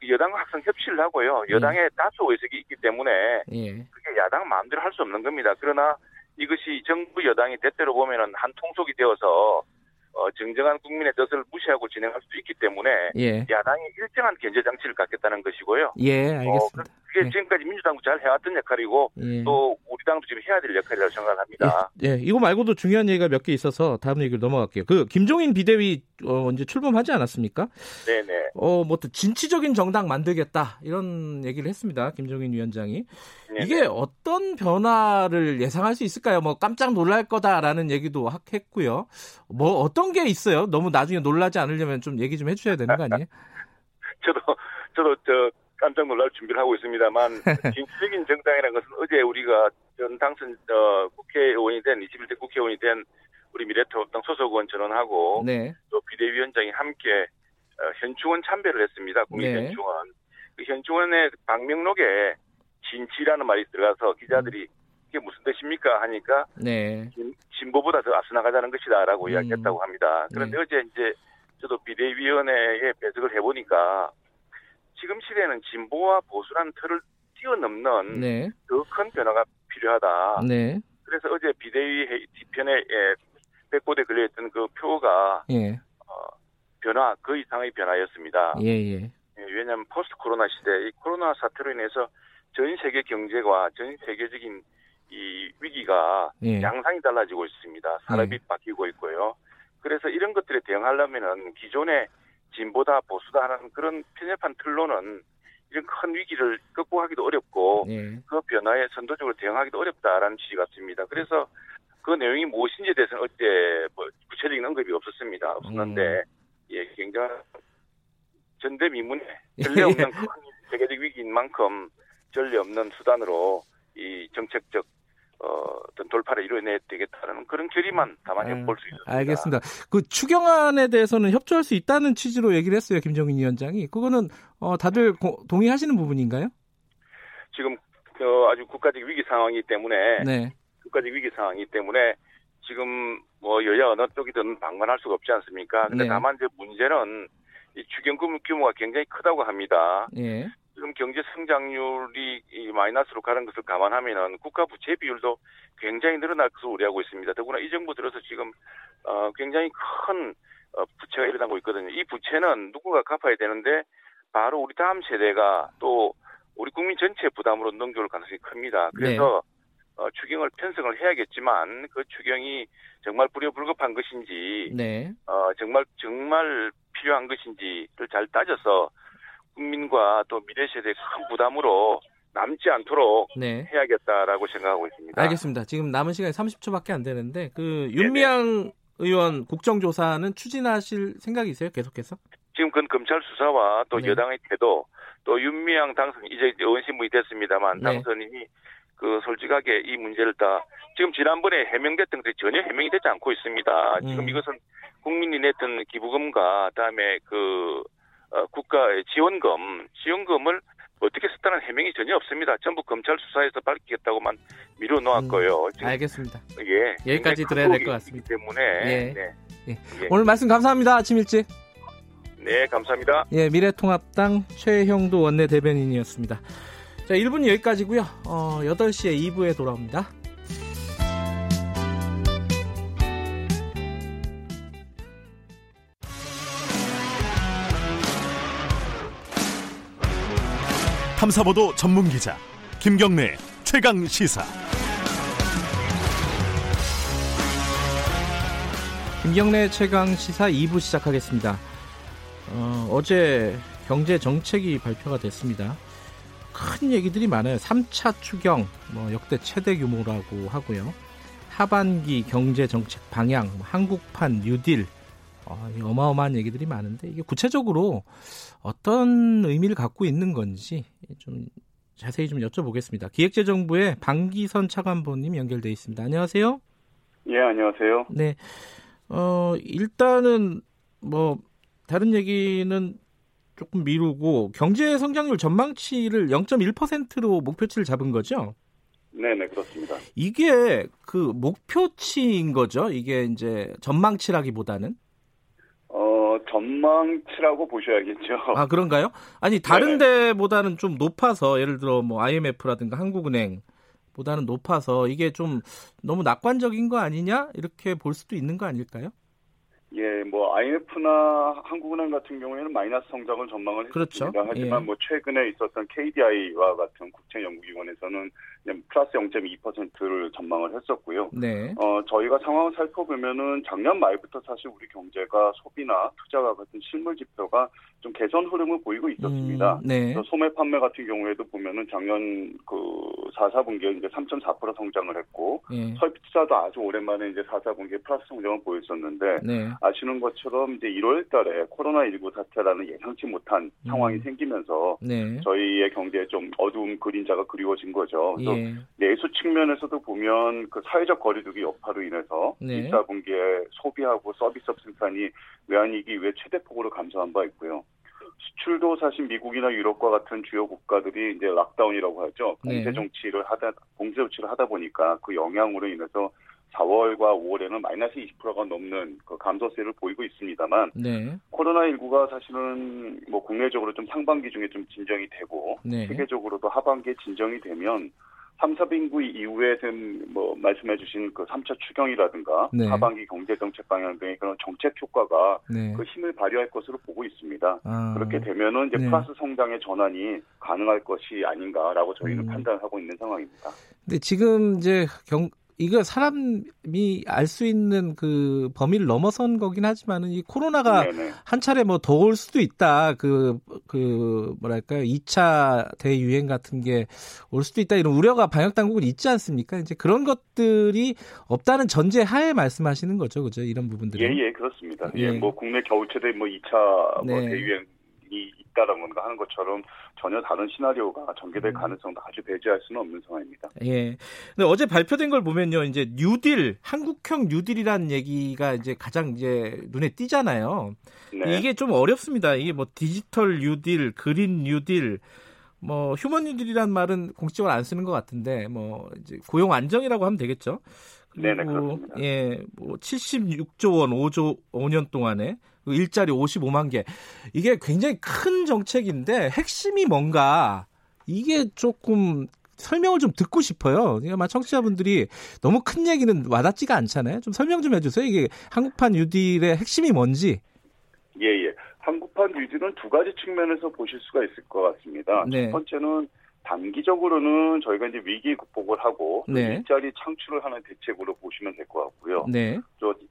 그 여당 항상 협치를 하고요. 예. 여당의 예. 다수 의석이 있기 때문에 예. 그게 야당 마음대로 할 수 없는 겁니다. 그러나 이것이 정부 여당이 때때로 보면은 한 통속이 되어서 어, 정정한 국민의 뜻을 무시하고 진행할 수도 있기 때문에 예. 야당이 일정한 견제 장치를 갖겠다는 것이고요. 예, 알겠습니다. 어, 그게 예. 지금까지 민주당도 잘 해왔던 역할이고 예. 또 우리 당도 지금 해야 될 역할이라고 생각합니다. 예, 예. 이거 말고도 중요한 얘기가 몇 개 있어서 다음 얘기를 넘어갈게요. 그 김종인 비대위 어, 이제 출범하지 않았습니까? 네 네. 어, 뭐 진취적인 정당 만들겠다 이런 얘기를 했습니다. 김종인 위원장이. 네네. 이게 어떤 변화를 예상할 수 있을까요? 뭐 깜짝 놀랄 거다라는 얘기도 했고요. 뭐 어떤 게 있어요? 너무 나중에 놀라지 않으려면 좀 얘기 좀 해주셔야 되는 거 아니에요? 저도 저도 저 깜짝 놀랄 준비를 하고 있습니다만 진취적인 정당이라는 것은 어제 우리가 전 당선 어, 국회의원이 된 21대 국회의원이 된 우리 미래통합당 소속 의원 전원하고 네. 또 비대위원장이 함께 어, 현충원 참배를 했습니다. 국민 네. 현충원. 그 현충원의 방명록에 진치라는 말이 들어가서 기자들이 이게 무슨 뜻입니까 하니까 네. 진, 보보다더 앞서 나가자는 것이다라고 음. 이야기했다고 합니다. 그런데 네. 어제 이제 저도 비대위원회에 배석을 해보니까 지금 시대는 진보와 보수라는 틀을 뛰어넘는 네. 더큰 변화가 필요하다. 네. 그래서 어제 비대위 회의 뒤편에 예, 백보대 걸려있던 그 표가 예. 어, 변화 그 이상의 변화였습니다. 예, 예. 예, 왜냐하면 포스트 코로나 시대 이 코로나 사태로 인해서 전 세계 경제와 전 세계적인 이 위기가 예. 양상이 달라지고 있습니다. 산업이 예. 바뀌고 있고요. 그래서 이런 것들에 대응하려면은 기존의 진보다 보수다 하는 그런 편협한 틀로는 이런 큰 위기를 극복하기도 어렵고 예. 그 변화에 선도적으로 대응하기도 어렵다라는 취지 같습니다. 그래서 그 내용이 무엇인지에 대해서는 어제 뭐 구체적인 언급이 없었습니다. 없었는데 음. 예, 굉장히 전대미문에 전례 없는 큰 세계적 위기인 만큼 전례 없는 수단으로 이 정책적 어, 떤 돌파를 이뤄내야 되겠다는 그런 결의만 다만 아, 해볼 수 있습니다. 알겠습니다. 그 추경안에 대해서는 협조할 수 있다는 취지로 얘기를 했어요, 김정인 위원장이. 그거는 어, 다들 고, 동의하시는 부분인가요? 지금 어, 아주 국가적 위기 상황이기 때문에 네. 국가적 위기 상황이기 때문에 지금 뭐 여야 어느 쪽이든 방관할 수가 없지 않습니까? 근데 네. 다만 이제 문제는 이 추경금 규모가 굉장히 크다고 합니다. 예. 지금 경제 성장률이 마이너스로 가는 것을 감안하면은 국가 부채 비율도 굉장히 늘어날 것으로 우려하고 있습니다. 더구나 이 정부 들어서 지금 어 굉장히 큰 어, 부채가 일어나고 있거든요. 이 부채는 누구가 갚아야 되는데 바로 우리 다음 세대가 또 우리 국민 전체 부담으로 넘겨올 가능성이 큽니다. 그래서 네. 어, 추경을 편성을 해야겠지만 그 추경이 정말 불효불급한 것인지 네. 어, 정말 정말 필요한 것인지를 잘 따져서 국민과 또 미래 세대의 큰 부담으로 남지 않도록 네. 해야겠다라고 생각하고 있습니다. 알겠습니다. 지금 남은 시간이 30초밖에 안 되는데 그 윤미향 네네. 의원 국정조사는 추진하실 생각이세요? 계속해서? 지금 그건 검찰 수사와 또 네. 여당의 태도 또 윤미향 당선 이제 의원신문이 됐습니다만 네. 당선인이 그 솔직하게 이 문제를 다 지금 지난번에 해명됐던 것이 전혀 해명이 되지 않고 있습니다. 지금 음. 이것은 국민이 냈던 기부금과 그다음에 그 어, 국가의 지원금, 지원금을 어떻게 썼다는 해명이 전혀 없습니다. 전부 검찰 수사에서 밝히겠다고만 미뤄 놓았고요. 음, 알겠습니다. 예. 여기까지 들어야 될 것 같습니다. 때문에 예. 네. 예. 예. 오늘 말씀 감사합니다. 아침 일찍. 네, 감사합니다. 예, 미래통합당 최형도 원내 대변인이었습니다. 자, 1분 여기까지고요. 어, 8시에 2부에 돌아옵니다. 탐사보도 전문 기자 김경래 최강 시사. 김경래 최강 시사 2부 시작하겠습니다. 어, 제 경제 정책이 발표가 됐습니다. 큰 얘기들이 많아요. 3차 추경, 뭐 역대 최대 규모라고 하고요. 하반기 경제 정책 방향, 뭐 한국판 뉴딜, 어, 어마어마한 얘기들이 많은데 이게 구체적으로 어떤 의미를 갖고 있는 건지 좀 자세히 좀 여쭤보겠습니다. 기획재정부의 방기선 차관보님 연결돼 있습니다. 안녕하세요. 예, 안녕하세요. 네. 어, 일단은 뭐 다른 얘기는 조금 미루고 경제 성장률 전망치를 0.1%로 목표치를 잡은 거죠? 네, 네, 그렇습니다. 이게 그 목표치인 거죠? 이게 이제 전망치라기보다는? 전망치라고 보셔야겠죠. 아 그런가요? 아니 다른 네 데보다는 좀 높아서 예를 들어 뭐 IMF라든가 한국은행 보다는 높아서 이게 좀 너무 낙관적인 거 아니냐 이렇게 볼 수도 있는 거 아닐까요? 예, 뭐 IMF나 한국은행 같은 경우에는 마이너스 성장을 전망을 그렇죠. 했습니다. 그렇죠. 하지만 예. 뭐 최근에 있었던 KDI와 같은 국채연구기관에서는 플러스 0.2%를 전망을 했었고요. 네. 어, 저희가 상황을 살펴보면은 작년 말부터 사실 우리 경제가 소비나 투자와 같은 실물 지표가 좀 개선 흐름을 보이고 있었습니다. 음, 네. 소매 판매 같은 경우에도 보면은 작년 그 4, 4분기에 이제 3.4% 성장을 했고 예. 설비 투자도 아주 오랜만에 이제 4, 4분기에 플러스 성장을 보였었는데 네. 아시는 것처럼 이제 1월 달에 코로나19 사태라는 예상치 못한 음. 상황이 생기면서 네. 저희의 경제에 좀 어두운 그림자가 그리워진 거죠. 예. 그래서 예. 내수 측면에서도 보면 그 사회적 거리두기 여파로 인해서 네. 1차 분기에 소비하고 서비스업 생산이 외환위기 이후에 최대폭으로 감소한 바 있고요. 수출도 사실 미국이나 유럽과 같은 주요 국가들이 이제 lockdown이라고 하죠. 봉쇄 네. 조치를 하다 봉쇄 조치를 하다 보니까 그 영향으로 인해서 4월과 5월에는 마이너스 20%가 넘는 그 감소세를 보이고 있습니다만 네. 코로나19가 사실은 뭐 국내적으로 좀 상반기 중에 좀 진정이 되고 네. 세계적으로도 하반기에 진정이 되면 3, 4분기 이후에 뭐 말씀해 주신 그 3차 추경이라든가 네. 하반기 경제 정책 방향 등의 그런 정책 효과가 네. 그 힘을 발휘할 것으로 보고 있습니다. 아. 그렇게 되면은 이제 네. 플러스 성장의 전환이 가능할 것이 아닌가라고 저희는 음. 판단하고 있는 상황입니다. 근데 지금 이제 경, 이거 사람이 알 수 있는 그 범위를 넘어선 거긴 하지만은 이 코로나가 네네. 한 차례 뭐 더 올 수도 있다. 그, 그, 뭐랄까요. 2차 대유행 같은 게 올 수도 있다. 이런 우려가 방역당국은 있지 않습니까? 이제 그런 것들이 없다는 전제 하에 말씀하시는 거죠. 그죠? 이런 부분들이. 예, 예, 그렇습니다. 예, 예 뭐 국내 겨울 최대 뭐 2차 뭐 네. 대유행 이 있다라는 하는 것처럼 전혀 다른 시나리오가 전개될 음. 가능성도 아주 배제할 수는 없는 상황입니다. 예. 근데 어제 발표된 걸 보면요, 이제 뉴딜 한국형 뉴딜이라는 얘기가 이제 가장 이제 눈에 띄잖아요. 네. 이게 좀 어렵습니다. 이게 뭐 디지털 뉴딜, 그린 뉴딜, 뭐 휴먼 뉴딜이라는 말은 공식적으로 안 쓰는 것 같은데 뭐 이제 고용 안정이라고 하면 되겠죠. 네네 그렇습니다. 예, 뭐 76조 원 5조 5년 동안에 그 일자리 55만 개. 이게 굉장히 큰 정책인데 핵심이 뭔가 이게 조금 설명을 좀 듣고 싶어요. 그러니까 청취자분들이 너무 큰 얘기는 와닿지가 않잖아요. 좀 설명 좀 해주세요. 이게 한국판 뉴딜의 핵심이 뭔지. 예, 예. 한국판 뉴딜은 두 가지 측면에서 보실 수가 있을 것 같습니다. 네. 첫 번째는 단기적으로는 저희가 이제 위기 극복을 하고 네. 일자리 창출을 하는 대책으로 보시면 될 것 같고요. 네.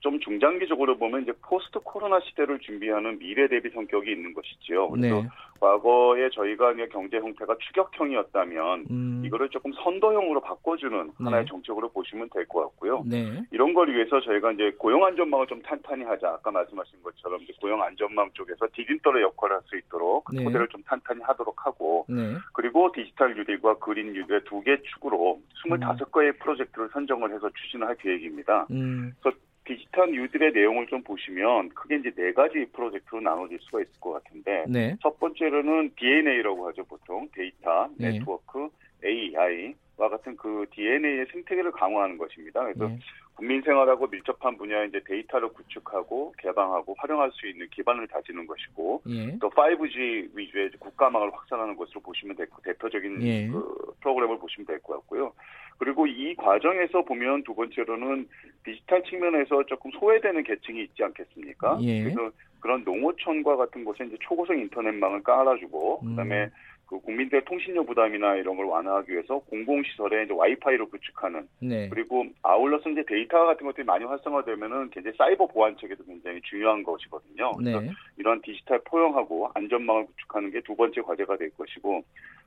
좀 중장기적으로 보면 이제 포스트 코로나 시대를 준비하는 미래 대비 성격이 있는 것이지요. 그래서 네. 과거에 저희가 경제 형태가 추격형이었다면 음. 이거를 조금 선도형으로 바꿔주는 네. 하나의 정책으로 보시면 될 것 같고요. 네. 이런 걸 위해서 저희가 이제 고용 안전망을 좀 탄탄히 하자. 아까 말씀하신 것처럼 이제 고용 안전망 쪽에서 디딤돌의 역할을 할 수 있도록 네. 토대를 좀 탄탄히 하도록 하고 네. 그리고 디지털 뉴딜과 그린 뉴딜의 두개 축으로 25개의 음. 프로젝트를 선정을 해서 추진을 할 계획입니다. 음. 그래서 디지털 뉴딜의 내용을 좀 보시면 크게 이제 네 가지 프로젝트로 나눠질 수가 있을 것 같은데 네. 첫 번째로는 DNA라고 하죠 보통 데이터, 네. 네트워크, AI와 같은 그 DNA의 생태계를 강화하는 것입니다. 그래서 네. 국민 생활하고 밀접한 분야의 이제 데이터를 구축하고 개방하고 활용할 수 있는 기반을 다지는 것이고 예. 또 5G 위주의 국가망을 확산하는 것으로 보시면 될 대표적인 예. 그 프로그램을 보시면 될 것 같고요. 그리고 이 과정에서 보면 두 번째로는 디지털 측면에서 조금 소외되는 계층이 있지 않겠습니까? 예. 그래서 그런 농어촌과 같은 곳에 이제 초고속 인터넷망을 깔아주고 음. 그다음에 그 국민들 통신료 부담이나 이런 걸 완화하기 위해서 공공시설에 이제 와이파이로 구축하는 네. 그리고 아울러서 이제 데이터 같은 것들이 많이 활성화되면은 굉장히 사이버 보안 체계도 굉장히 중요한 것이거든요. 그래서 네. 이런 디지털 포용하고 안전망을 구축하는 게 두 번째 과제가 될 것이고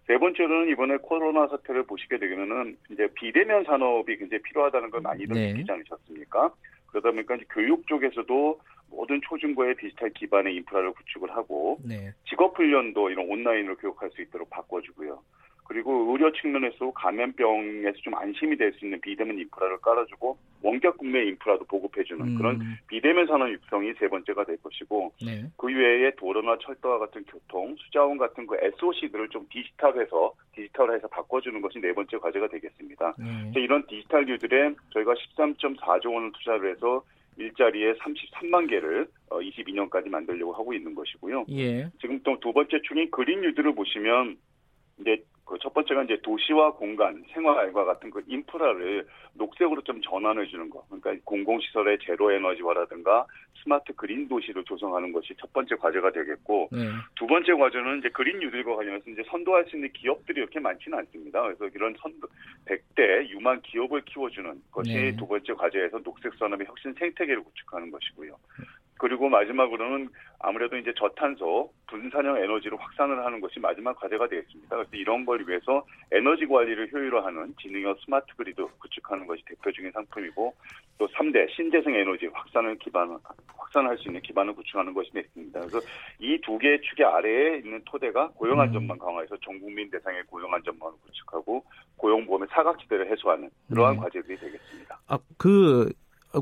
세 번째로는 이번에 코로나 사태를 보시게 되면은 이제 비대면 산업이 굉장히 필요하다는 걸 많이들 네. 느끼지 않으셨습니까? 그러다 보니까 이제 교육 쪽에서도 모든 초중고의 디지털 기반의 인프라를 구축을 하고 네. 직업 훈련도 이런 온라인으로 교육할 수 있도록 바꿔주고요. 그리고 의료 측면에서 감염병에서 좀 안심이 될 수 있는 비대면 인프라를 깔아주고 원격 국내 인프라도 보급해주는 음. 그런 비대면 산업 육성이 세 번째가 될 것이고 네. 그 외에 도로나 철도와 같은 교통, 수자원 같은 그 SOC들을 좀 디지털해서 디지털화해서 바꿔주는 것이 네 번째 과제가 되겠습니다. 네. 이런 디지털 뉴들에 저희가 13.4조 원을 투자를 해서 일자리에 33만 개를 22년까지 어, 만들려고 하고 있는 것이고요. 예. 지금 또 두 번째 축인 그린 뉴드를 보시면 이제 그 첫 번째가 이제 도시와 공간, 생활과 같은 그 인프라를 녹색으로 좀 전환해 주는 거. 그러니까 공공시설의 제로 에너지화라든가 스마트 그린 도시를 조성하는 것이 첫 번째 과제가 되겠고 네. 두 번째 과제는 이제 그린 뉴딜과 관련해서 이제 선도할 수 있는 기업들이 이렇게 많지는 않습니다. 그래서 이런 선도 100대 유망 기업을 키워주는 것이 네. 두 번째 과제에서 녹색 산업의 혁신 생태계를 구축하는 것이고요. 그리고 마지막으로는 아무래도 이제 저탄소 분산형 에너지로 확산을 하는 것이 마지막 과제가 되겠습니다. 그래서 이런 걸 위해서 에너지 관리를 효율화하는 지능형 스마트 그리드 구축하는 것이 대표적인 상품이고 또 3대 신재생 에너지 확산을 기반 확산할 수 있는 기반을 구축하는 것이 냈습니다. 그래서 이 두 개의 축의 아래에 있는 토대가 고용 안전망 음. 강화해서 전 국민 대상의 고용 안전망을 구축하고 고용 보험의 사각지대를 해소하는 그러한 네. 과제들이 되겠습니다. 아, 그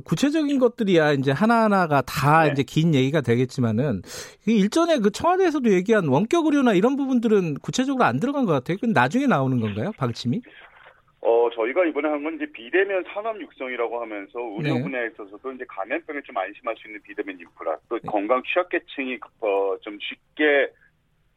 구체적인 것들이야 이제 하나하나가 다 네. 이제 긴 얘기가 되겠지만은 일전에 그 청와대에서도 얘기한 원격 의료나 이런 부분들은 구체적으로 안 들어간 것 같아요. 그건 나중에 나오는 건가요, 방침이? 어, 저희가 이번에 한 건 이제 비대면 산업 육성이라고 하면서 의료 네. 분야에 있어서도 이제 감염병에 좀 안심할 수 있는 비대면 인프라, 또 네. 건강 취약계층이 어, 좀 쉽게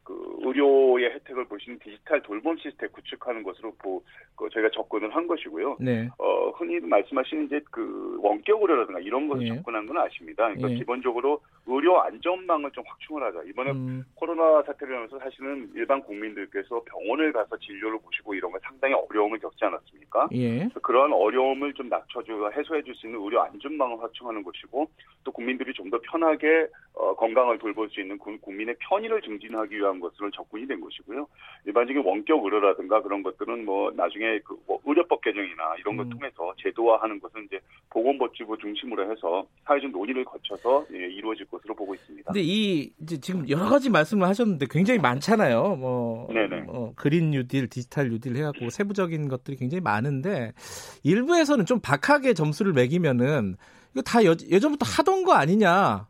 그 의료의 혜택을 보시는 디지털 돌봄 시스템 구축하는 것으로 보, 그 저희가 접근을 한 것이고요. 네. 어, 흔히 말씀하시는 이제 그 원격 의료라든가 이런 것을 네. 접근한 건 아십니다. 그러니까 네. 기본적으로 의료 안전망을 좀 확충을 하자. 이번에 음. 코로나 사태를 하면서 사실은 일반 국민들께서 병원을 가서 진료를 보시고 이런 거 상당히 어려움을 겪지 않았습니까? 예. 그러한 어려움을 좀 낮춰주고 해소해 줄 수 있는 의료 안전망을 확충하는 것이고 또 국민들이 좀 더 편하게 어, 건강을 돌볼 수 있는 국민의 편의를 증진하기 위한 것으로 접근이 된 것이고요. 일반적인 원격 의료라든가 그런 것들은 뭐 나중에 그 뭐 의료법 개정이나 이런 걸 음. 통해서 제도화하는 것은 이제 보건복지부 중심으로 해서 사회적 논의를 거쳐서 예, 이루어질 것으로 보고 있습니다. 근데 이 이제 지금 여러 가지 말씀을 하셨는데 굉장히 많잖아요. 뭐, 뭐 그린 뉴딜, 디지털 뉴딜 해갖고 세부적인 것들이 굉장히 많은데 일부에서는 좀 박하게 점수를 매기면은 이거 다 여, 예전부터 하던 거 아니냐?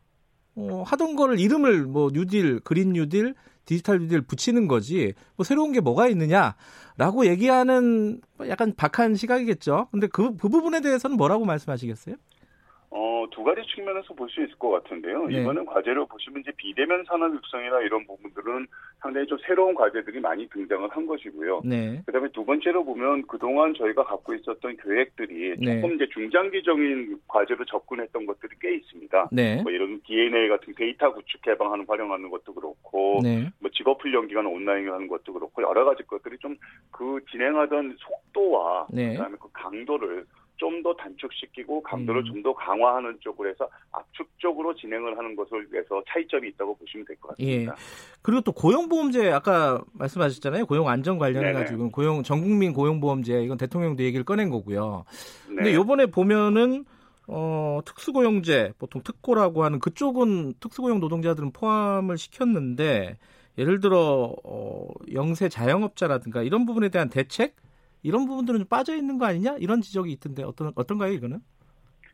어, 하던 거를 이름을 뭐 뉴딜, 그린 뉴딜, 디지털 뉴딜 붙이는 거지. 뭐 새로운 게 뭐가 있느냐라고 얘기하는 약간 박한 시각이겠죠. 근데 그, 그 부분에 대해서는 뭐라고 말씀하시겠어요? 어, 두 가지 측면에서 볼 수 있을 것 같은데요. 네. 이번엔 과제로 보시면 이제 비대면 산업 육성이나 이런 부분들은 상당히 좀 새로운 과제들이 많이 등장을 한 것이고요. 네. 그 다음에 두 번째로 보면 그동안 저희가 갖고 있었던 계획들이 네. 조금 이제 중장기적인 과제로 접근했던 것들이 꽤 있습니다. 네. 뭐 이런 DNA 같은 데이터 구축 개방하는 활용하는 것도 그렇고, 네. 뭐 직업 훈련 기관 온라인 하는 것도 그렇고 여러 가지 것들이 좀 그 진행하던 속도와 네. 그다음에 그 강도를 좀 더 단축시키고 강도를 음. 좀더 강화하는 쪽으로 해서 압축적으로 진행을 하는 것을 위해서 차이점이 있다고 보시면 될 것 같습니다. 예. 그리고 또 고용보험제 아까 말씀하셨잖아요. 고용 안전 관련해 가지고 고용 전국민 고용보험제 이건 대통령도 얘기를 꺼낸 거고요. 네. 근데 요번에 보면은 어, 특수고용제, 보통 특고라고 하는 그쪽은 특수고용 노동자들은 포함을 시켰는데, 예를 들어, 어, 영세 자영업자라든가 이런 부분에 대한 대책? 이런 부분들은 좀 빠져 있는 거 아니냐 이런 지적이 있던데 어떤 어떤가요 이거는?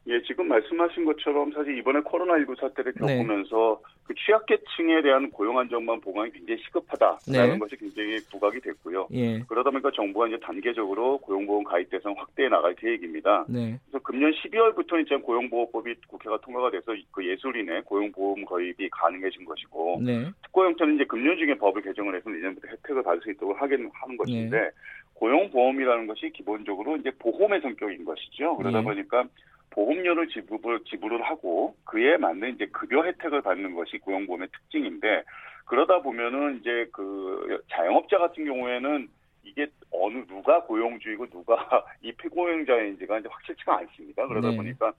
예, 지금 말씀하신 것처럼 사실 이번에 코로나19 사태를 네. 겪으면서 네. 그 취약계층에 대한 고용 안정망 보강이 굉장히 시급하다라는 네. 것이 굉장히 부각이 됐고요. 예. 그러다 보니까 정부가 이제 단계적으로 고용보험 가입 대상 확대해 나갈 계획입니다. 네. 그래서 금년 12월부터 이제 고용보호법이 국회가 통과가 돼서 그 예술인의 고용보험 가입이 가능해진 것이고 네. 특고 형태는 이제 금년 중에 법을 개정을 해서 내년부터 혜택을 받을 수 있도록 하겠는 하는 것인데 네. 고용보험이라는 것이 기본적으로 이제 보험의 성격인 것이죠. 그러다 예. 보니까 보험료를 지불을, 지불을 하고 그에 맞는 이제 급여 혜택을 받는 것이 고용보험의 특징인데 그러다 보면은 이제 그 자영업자 같은 경우에는 이게 어느 누가 고용주이고 누가 이 피고용자인지가 이제 확실치가 않습니다. 그러다 네. 보니까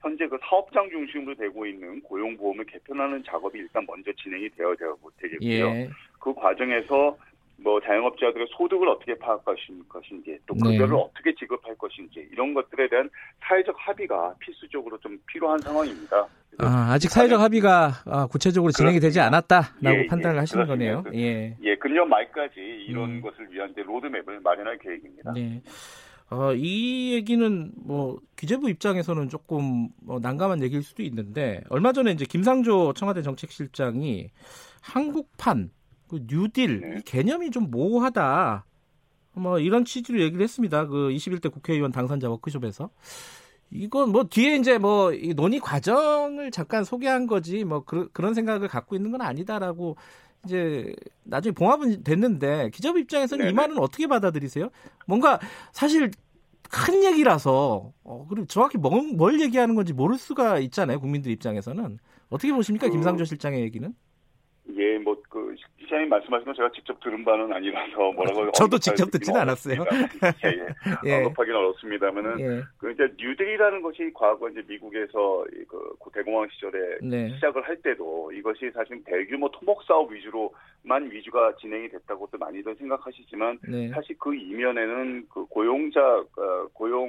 현재 그 사업장 중심으로 되고 있는 고용보험을 개편하는 작업이 일단 먼저 진행이 되어야 되겠고요. 예. 그 과정에서 뭐 자영업자들의 소득을 어떻게 파악할 것인지 또 네. 급여를 네. 어떻게 지급할 것인지 이런 것들에 대한 사회적 합의가 필수적으로 좀 필요한 상황입니다. 아, 아직 사회적 합의가 아, 구체적으로 진행이 되지 않았다라고 예, 예. 판단을 예, 하시는 거네요. 예. 예, 금년 말까지 이런 음. 것을 위한 로드맵을 마련할 계획입니다. 네. 어, 이 얘기는 뭐 기재부 입장에서는 조금 뭐 난감한 얘기일 수도 있는데 얼마 전에 이제 김상조 청와대 정책실장이 한국판 그 뉴딜 네. 이 개념이 좀 모호하다. 뭐 이런 취지로 얘기를 했습니다. 그 21대 국회의원 당선자 워크숍에서. 이건 뭐 뒤에 이제 뭐 논의 과정을 잠깐 소개한 거지 뭐 그, 그런 생각을 갖고 있는 건 아니다라고 이제 나중에 봉합은 됐는데 기자부 입장에서는 네네. 이 말은 어떻게 받아들이세요? 뭔가 사실 큰 얘기라서 어, 그리고 정확히 뭘, 뭘 얘기하는 건지 모를 수가 있잖아요 국민들 입장에서는 어떻게 보십니까 그, 김상조 실장의 얘기는? 예, 뭐 그 시장님 말씀하신 건 제가 직접 들은 바는 아니라서 뭐라고 저도 직접 듣지는 않았어요. 예, 예. 예. 언급하기는 어렵습니다만은 예. 그 이제 뉴딜이라는 것이 과거 이제 미국에서 그 대공황 시절에 네. 시작을 할 때도 이것이 사실 대규모 토목 사업 위주로만 위주가 진행이 됐다고도 많이들 생각하시지만 네. 사실 그 이면에는 그 고용자 어, 고용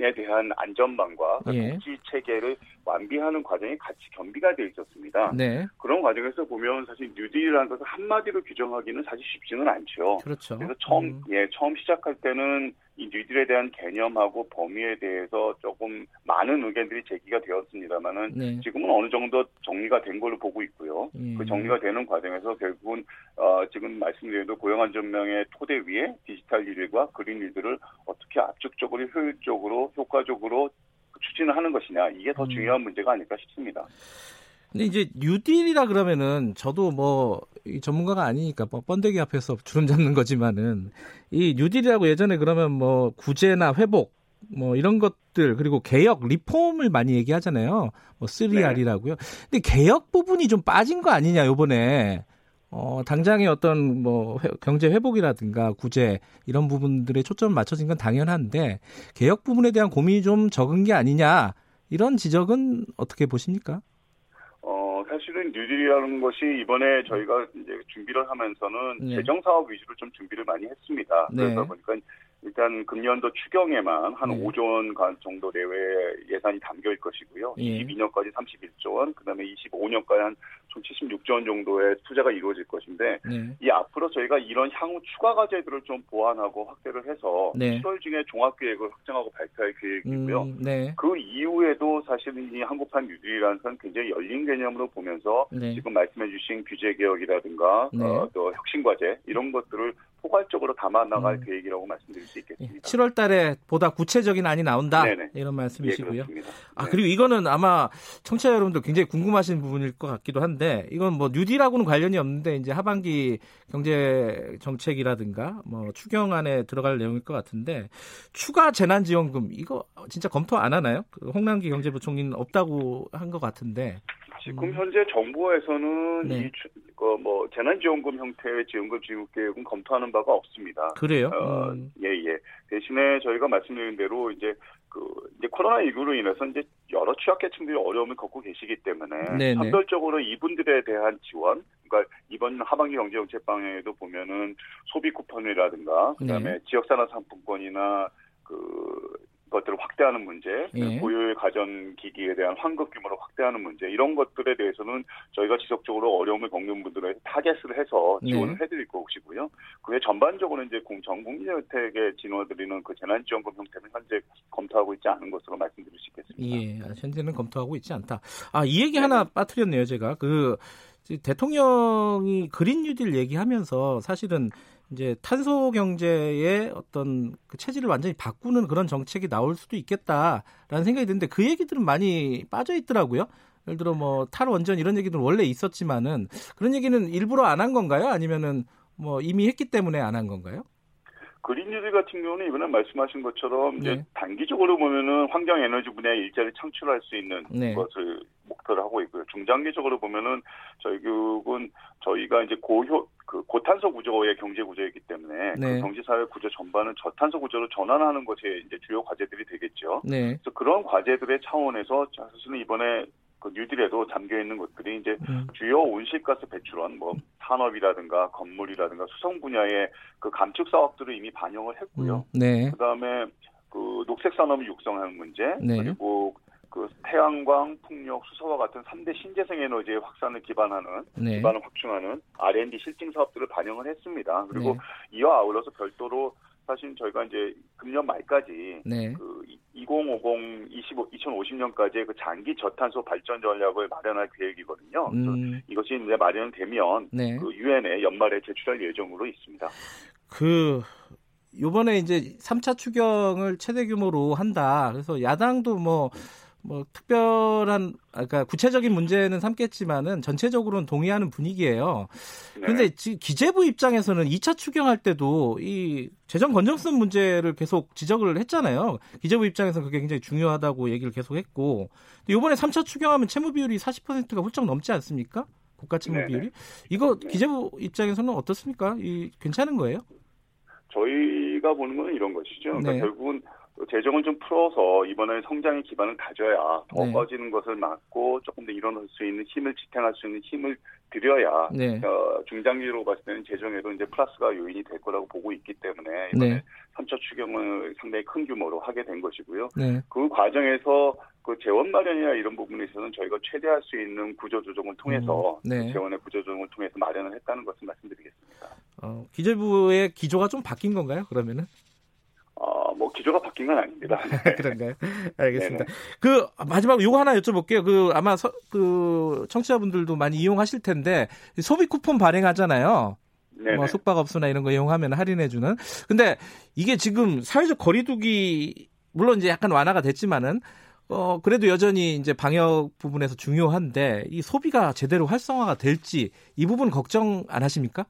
에 대한 안전망과 예. 복지 체계를 완비하는 과정이 같이 겸비가 되어 있었습니다. 네. 그런 과정에서 보면 사실 뉴딜이라는 것을 한마디로 규정하기는 사실 쉽지는 않죠. 그렇죠. 그래서 처음 음. 예 처음 시작할 때는 이 뉴딜에 대한 개념하고 범위에 대해서 조금 많은 의견들이 제기가 되었습니다만은 네. 지금은 어느 정도 정리가 된 걸로 보고 있고요. 예. 그 정리가 되는 과정에서 결국은 어, 지금 말씀드린 대로 고용안전망의 토대 위에 디지털 일과 그린 일들을 어떻게 압축적으로 효율적으로 효과적으로 추진을 하는 것이냐 이게 더 음. 중요한 문제가 아닐까 싶습니다. 근데 이제 뉴딜이라 그러면은 저도 뭐 전문가가 아니니까 뭐 번데기 앞에서 주름 잡는 거지만은 이 뉴딜이라고 예전에 그러면 뭐 구제나 회복 뭐 이런 것들 그리고 개혁 리폼을 많이 얘기하잖아요. 뭐 3R이라고요. 네. 근데 개혁 부분이 좀 빠진 거 아니냐 요번에 어, 당장의 어떤 뭐 회, 경제 회복이라든가 구제 이런 부분들에 초점을 맞춰진 건 당연한데 개혁 부분에 대한 고민이 좀 적은 게 아니냐 이런 지적은 어떻게 보십니까? 어, 사실은 뉴딜이라는 것이 이번에 저희가 이제 준비를 하면서는 네. 재정 사업 위주로 좀 준비를 많이 했습니다. 네. 그러다 보니까 일단 금년도 추경에만 한 네. 5조 원 정도 내외 예산이 담겨 있을 것이고요. 예. 22년까지 31조 원, 그다음에 25년까지 한 총 76조 원 정도의 투자가 이루어질 것인데 네. 이 앞으로 저희가 이런 향후 추가 과제들을 좀 보완하고 확대를 해서 네. 7월 중에 종합계획을 확정하고 발표할 계획이고요. 음, 네. 그 이후에도 사실은 이 한국판 뉴딜이라는 건 굉장히 열린 개념으로 보면서 네. 지금 말씀해주신 규제 개혁이라든가 네. 어, 또 혁신 과제 이런 것들을 포괄적으로 담아 나갈 음. 계획이라고 말씀드릴 수 있겠습니다. 7월 달에 보다 구체적인 안이 나온다. 네네. 이런 말씀이시고요. 예, 아, 네. 그리고 이거는 아마 청취자 여러분들 굉장히 궁금하신 부분일 것 같기도 한데 이건 뭐 뉴딜하고는 관련이 없는데 이제 하반기 경제 정책이라든가 뭐 추경안에 들어갈 내용일 것 같은데 추가 재난 지원금 이거 진짜 검토 안 하나요? 그 홍남기 경제부총리는 없다고 한 것 같은데. 지금 현재 정부에서는 네. 이그뭐 재난지원금 형태의 지원금 지급 계획은 검토하는 바가 없습니다. 그래요? 어, 음. 예, 예. 대신에 저희가 말씀드린 대로 이제 그 이제 코로나 19로 인해서 이제 여러 취약계층들이 어려움을 겪고 계시기 때문에 네네. 선별적으로 이분들에 대한 지원, 그러니까 이번 하반기 경제정책 방향에도 보면은 소비 쿠폰이라든가 그다음에 네. 지역산업 상품권이나 그 것들을 확대하는 문제, 예. 고효율 가전 기기에 대한 환급 규모를 확대하는 문제 이런 것들에 대해서는 저희가 지속적으로 어려움을 겪는 분들에 타겟을 해서 네. 지원을 네. 해드릴 것이고요. 그에 전반적으로 이제 전 국민 혜택에 지원드리는 그 재난지원금 형태는 현재 검토하고 있지 않은 것으로 말씀드릴 수 있겠습니다. 예, 아, 현재는 검토하고 있지 않다. 아, 이 얘기 네. 하나 빠뜨렸네요, 제가 그 대통령이 그린 뉴딜 얘기하면서 사실은 이제 탄소 경제의 어떤 그 체질을 완전히 바꾸는 그런 정책이 나올 수도 있겠다라는 생각이 드는데 그 얘기들은 많이 빠져 있더라고요. 예를 들어 뭐 탈원전 이런 얘기들은 원래 있었지만은 그런 얘기는 일부러 안 한 건가요? 아니면은 뭐 이미 했기 때문에 안 한 건가요? 그린뉴딜 같은 경우는 이번에 말씀하신 것처럼 네. 이제 단기적으로 보면은 환경 에너지 분야의 일자리 창출할 수 있는 네. 것을 목표를 하고 있고요. 중장기적으로 보면은 저희 교육은 저희가 이제 고효 그 고탄소 구조의 경제 구조이기 때문에 그 네. 그 경제 사회 구조 전반을 저탄소 구조로 전환하는 것이 이제 주요 과제들이 되겠죠. 네. 그래서 그런 과제들의 차원에서 사실은 이번에 그 뉴딜에도 잠겨 있는 것들이 이제 음. 주요 온실가스 배출원, 뭐 산업이라든가 건물이라든가 수성 분야의 그 감축 사업들을 이미 반영을 했고요. 음. 네. 그다음에 그 녹색 산업을 육성하는 문제 네. 그리고 그 태양광, 풍력, 수소와 같은 3대 신재생 에너지의 확산을 기반하는 네. 기반을 확충하는 R&D 실증 사업들을 반영을 했습니다. 그리고 네. 이와 아울러서 별도로 사실 저희가 이제 금년 말까지 네. 그 2050, 25, 2050년까지의 그 장기 저탄소 발전 전략을 마련할 계획이거든요. 음. 이것이 이제 마련되면 네. 그 유엔에 연말에 제출할 예정으로 있습니다. 그 요번에 이제 3차 추경을 최대 규모로 한다. 그래서 야당도 뭐 뭐 특별한 아까 그러니까 구체적인 문제는 삼겠지만은 전체적으로는 동의하는 분위기예요. 그런데 네. 기재부 입장에서는 2차 추경할 때도 이 재정 건전성 문제를 계속 지적을 했잖아요. 기재부 입장에서는 그게 굉장히 중요하다고 얘기를 계속 했고 이번에 3차 추경하면 채무 비율이 40%가 훌쩍 넘지 않습니까? 국가 채무 네 비율이 이거 네. 기재부 입장에서는 어떻습니까? 이 괜찮은 거예요? 저희가 보는 건 이런 것이죠. 그러니까 네. 결국은 재정을 좀 풀어서 이번에 성장의 기반을 다져야 더 네. 꺼지는 것을 막고 조금 더 일어날 수 있는 힘을 지탱할 수 있는 힘을 들여야 네. 어, 중장기로 봤을 때는 재정에도 이제 플러스가 요인이 될 거라고 보고 있기 때문에 이번에 네. 3차 추경을 상당히 큰 규모로 하게 된 것이고요. 네. 그 과정에서 그 재원 마련이나 이런 부분에 있어서는 저희가 최대할 수 있는 구조 조정을 통해서 음, 네. 재원의 구조 조정을 통해서 마련을 했다는 것을 말씀드리겠습니다. 어, 기재부의 기조가 좀 바뀐 건가요? 그러면은? 어, 뭐 기조가 바뀐 건 아닙니다. 그런가요? 알겠습니다. 네네. 그 마지막 요거 하나 여쭤볼게요. 그 아마 서, 그 청취자분들도 많이 이용하실 텐데 소비 쿠폰 발행하잖아요. 뭐 숙박업소나 이런 거 이용하면 할인해주는. 근데 이게 지금 사회적 거리두기 물론 이제 약간 완화가 됐지만은 어 그래도 여전히 이제 방역 부분에서 중요한데 이 소비가 제대로 활성화가 될지 이 부분 걱정 안 하십니까?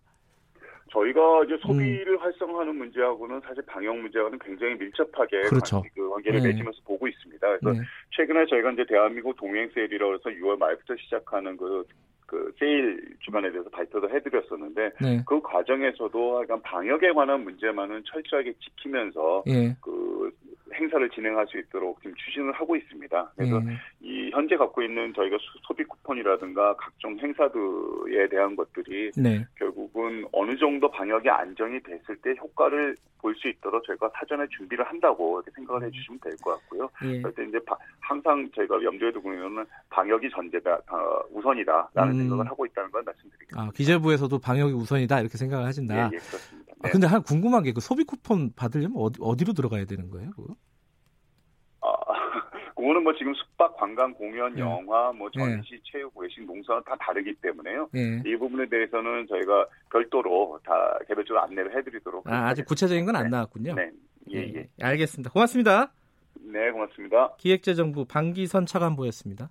저희가 이제 소비를 음. 활성화하는 문제하고는 사실 방역 문제와는 굉장히 밀접하게 그렇죠. 그 관계를 네. 맺으면서 보고 있습니다. 그래서 네. 최근에 저희가 이제 대한민국 동행 세일이라고 해서 6월 말부터 시작하는 그, 그 세일 주간에 대해서 발표도 해드렸었는데 네. 그 과정에서도 약간 방역에 관한 문제만은 철저하게 지키면서 예. 그 행사를 진행할 수 있도록 지금 추진을 하고 있습니다. 그래서 네. 이 현재 갖고 있는 저희가 소비 쿠폰이라든가 각종 행사들에 대한 것들이 네. 결국은 어느 정도 방역이 안정이 됐을 때 효과를 볼 수 있도록 저희가 사전에 준비를 한다고 이렇게 생각을 해주시면 될 것 같고요. 예. 때 이제 항상 저희가 염두에 두고 있는 방역이 전제다 어, 우선이다라는 음. 생각을 하고 있다는 걸 말씀드리겠습니다. 아, 기재부에서도 방역이 우선이다 이렇게 생각을 하신다. 예, 예 그렇습니다. 아, 네. 아, 근데 한 궁금한 게 그 소비 쿠폰 받으려면 어디, 어디로 들어가야 되는 거예요? 그거? 그거는 뭐 지금 숙박, 관광, 공연, 네. 영화, 뭐 전시, 네. 체육, 외식, 농사는 다 다르기 때문에요. 네. 이 부분에 대해서는 저희가 별도로 다 개별적으로 안내를 해드리도록. 아, 아직 구체적인 건안 네. 나왔군요. 네. 예, 예, 예. 알겠습니다. 고맙습니다. 네, 고맙습니다. 기획재정부 방기선 차관보였습니다.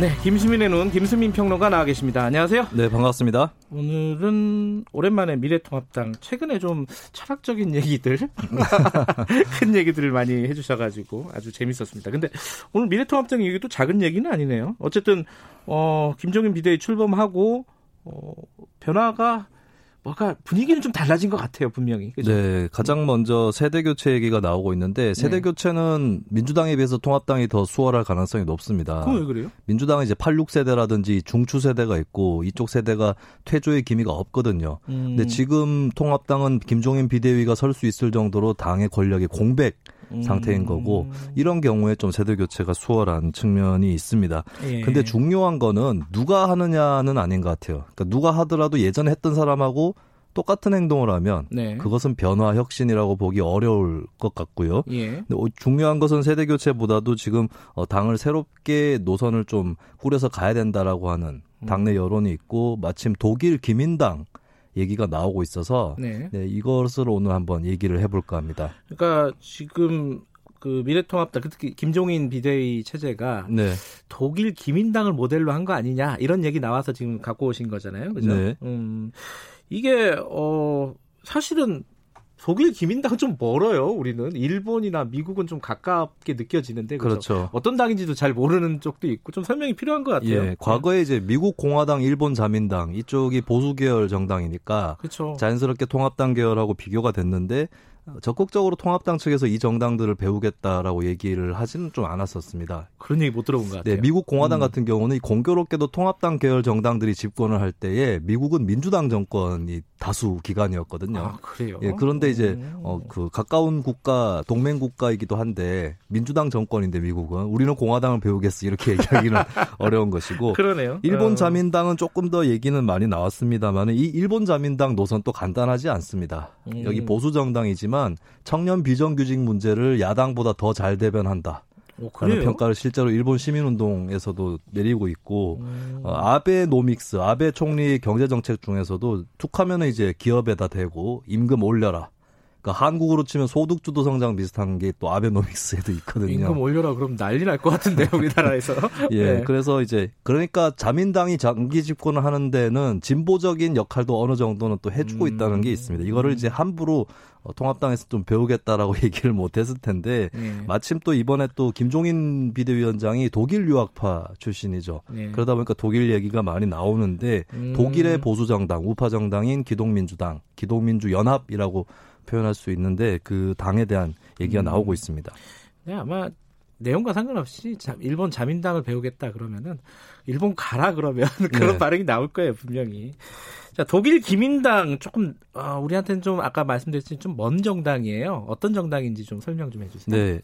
네, 김수민의 눈 김수민 평론가 나와 계십니다. 안녕하세요. 네, 반갑습니다. 오늘은 오랜만에 미래통합당 최근에 좀 철학적인 얘기들, 큰 얘기들을 많이 해주셔가지고 아주 재밌었습니다. 근데 오늘 미래통합당 얘기도 작은 얘기는 아니네요. 어쨌든 어, 김종인 비대위 출범하고 어, 변화가 뭔가 분위기는 좀 달라진 것 같아요, 분명히. 그죠? 네, 가장 먼저 세대 교체 얘기가 나오고 있는데 세대 네. 교체는 민주당에 비해서 통합당이 더 수월할 가능성이 높습니다. 그왜 그래요? 민주당은 이제 86세대라든지 중추 세대가 있고 이쪽 세대가 퇴조의 기미가 없거든요. 음. 근데 지금 통합당은 김종인 비대위가 설 수 있을 정도로 당의 권력이 공백 상태인 거고 음. 이런 경우에 좀 세대 교체가 수월한 측면이 있습니다. 예. 근데 중요한 거는 누가 하느냐는 아닌 것 같아요. 그러니까 누가 하더라도 예전에 했던 사람하고 똑같은 행동을 하면 네. 그것은 변화 혁신이라고 보기 어려울 것 같고요. 예. 중요한 것은 세대 교체보다도 지금 어, 당을 새롭게 노선을 좀 꾸려서 가야 된다라고 하는 당내 음. 여론이 있고 마침 독일 기민당 얘기가 나오고 있어서 네. 네, 이것을 오늘 한번 얘기를 해볼까 합니다. 그러니까 지금 그 미래통합당 특히 김종인 비대위 체제가 네. 독일 기민당을 모델로 한 거 아니냐 이런 얘기 나와서 지금 갖고 오신 거잖아요, 그죠? 네. 음, 이게 어 사실은 독일 기민당은 좀 멀어요. 우리는 일본이나 미국은 좀 가깝게 느껴지는데 그렇죠. 그렇죠. 어떤 당인지도 잘 모르는 쪽도 있고 좀 설명이 필요한 것 같아요. 예, 과거에 이제 미국 공화당, 일본 자민당 이쪽이 보수 계열 정당이니까 그렇죠. 자연스럽게 통합당 계열하고 비교가 됐는데 적극적으로 통합당 측에서 이 정당들을 배우겠다라고 얘기를 하지는 좀 않았었습니다. 그런 얘기 못 들어본 것 같아요. 네, 미국 공화당 음. 같은 경우는 공교롭게도 통합당 계열 정당들이 집권을 할 때에 미국은 민주당 정권이 다수 기간이었거든요. 아, 그래요? 예, 그런데 이제 음. 어, 그 가까운 국가 동맹 국가이기도 한데 민주당 정권인데 미국은 우리는 공화당을 배우겠어 이렇게 얘기하기는 어려운 것이고. 그러네요. 일본 어. 자민당은 조금 더 얘기는 많이 나왔습니다만 이 일본 자민당 노선 또 간단하지 않습니다. 음. 여기 보수 정당이지만 청년 비정규직 문제를 야당보다 더 잘 대변한다. 오, 라는 평가를 실제로 일본 시민운동에서도 내리고 있고 음. 어, 아베 노믹스 아베 총리 경제 정책 중에서도 툭하면은 이제 기업에다 대고 임금 올려라. 그러니까 한국으로 치면 소득주도 성장 비슷한 게 또 아베노믹스에도 있거든요. 임금 올려라 그럼 난리 날 것 같은데요, 우리나라에서. 예, 네. 그래서 이제 그러니까 자민당이 장기 집권을 하는 데는 진보적인 역할도 어느 정도는 또 해주고 음. 있다는 게 있습니다. 이거를 이제 함부로 어, 통합당에서 좀 배우겠다라고 얘기를 못했을 텐데 네. 마침 또 이번에 또 김종인 비대위원장이 독일 유학파 출신이죠. 네. 그러다 보니까 독일 얘기가 많이 나오는데 음. 독일의 보수 정당 우파 정당인 기독민주당, 기독민주 연합이라고 표현할 수 있는데 그 당에 대한 얘기가 음. 나오고 있습니다. 네, 아마 내용과 상관없이 일본 자민당을 배우겠다 그러면은 일본 가라 그러면 그런 네. 반응이 나올 거예요 분명히. 자 독일 기민당 조금 어, 우리한테는 좀 아까 말씀드렸듯이 좀 먼 정당이에요. 어떤 정당인지 좀 설명 좀 해주세요. 네,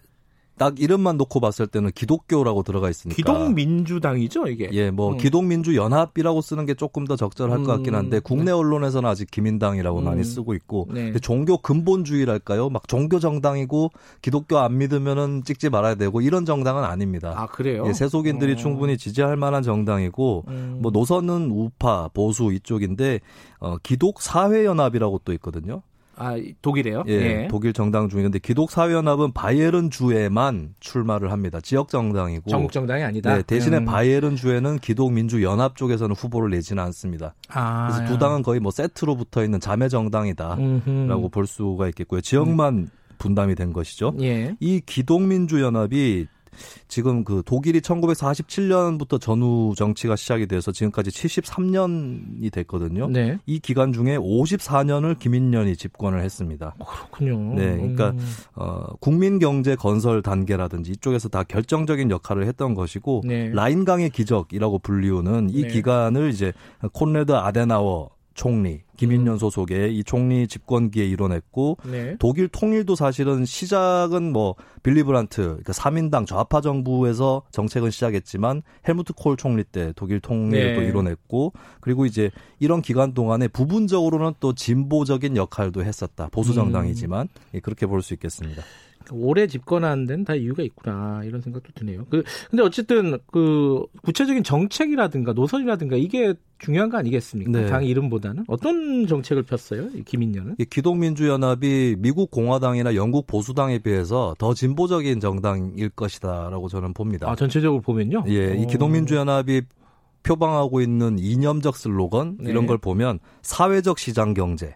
딱 이름만 놓고 봤을 때는 기독교라고 들어가 있으니까 기독민주당이죠 이게. 예, 뭐 음. 기독민주연합이라고 쓰는 게 조금 더 적절할 음. 것 같긴 한데 국내 네. 언론에서는 아직 기민당이라고 음. 많이 쓰고 있고 네. 종교 근본주의랄까요? 막 종교 정당이고 기독교 안 믿으면은 찍지 말아야 되고 이런 정당은 아닙니다. 아 그래요? 예, 세속인들이 어. 충분히 지지할 만한 정당이고 음. 뭐 노선은 우파 보수 이쪽인데 어, 기독 사회연합이라고 또 있거든요. 아, 독일에요? 예, 예. 독일 정당 중인데 기독사회연합은 바이에른 주에만 출마를 합니다. 지역 정당이고 전국 정당이 아니다. 네, 대신에 음. 바이에른 주에는 기독민주연합 쪽에서는 후보를 내지는 않습니다. 아, 그래서 두 당은 거의 뭐 세트로 붙어 있는 자매 정당이다라고 볼 수가 있겠고요. 지역만 음. 분담이 된 것이죠. 예. 이 기독민주연합이 지금 그 독일이 1947년부터 전후 정치가 시작이 돼서 지금까지 73년이 됐거든요. 네. 이 기간 중에 54년을 김인년이 집권을 했습니다. 그렇군요. 네, 그러니까 음. 어, 국민 경제 건설 단계라든지 이쪽에서 다 결정적인 역할을 했던 것이고 네. 라인강의 기적이라고 불리우는 이 네. 기간을 이제 콘라드 아데나워 총리 기민련 음. 소속의 이 총리 집권기에 이뤄냈고 네. 독일 통일도 사실은 시작은 뭐 빌리 브란트 그러니까 사민당 좌파 정부에서 정책은 시작했지만 헬무트 콜 총리 때 독일 통일을 네. 또 이뤄냈고 그리고 이제 이런 기간 동안에 부분적으로는 또 진보적인 역할도 했었다 보수 음. 정당이지만 음. 예, 그렇게 볼 수 있겠습니다. 오래 집권하는 데는 다 이유가 있구나 이런 생각도 드네요. 그 근데 어쨌든 그 구체적인 정책이라든가 노선이라든가 이게 중요한 거 아니겠습니까? 네. 당 이름보다는 어떤 정책을 폈어요? 기민련은? 기독민주연합이 미국 공화당이나 영국 보수당에 비해서 더 진보적인 정당일 것이다라고 저는 봅니다. 아 전체적으로 보면요? 예, 이 기독민주연합이 표방하고 있는 이념적 슬로건 네. 이런 걸 보면 사회적 시장 경제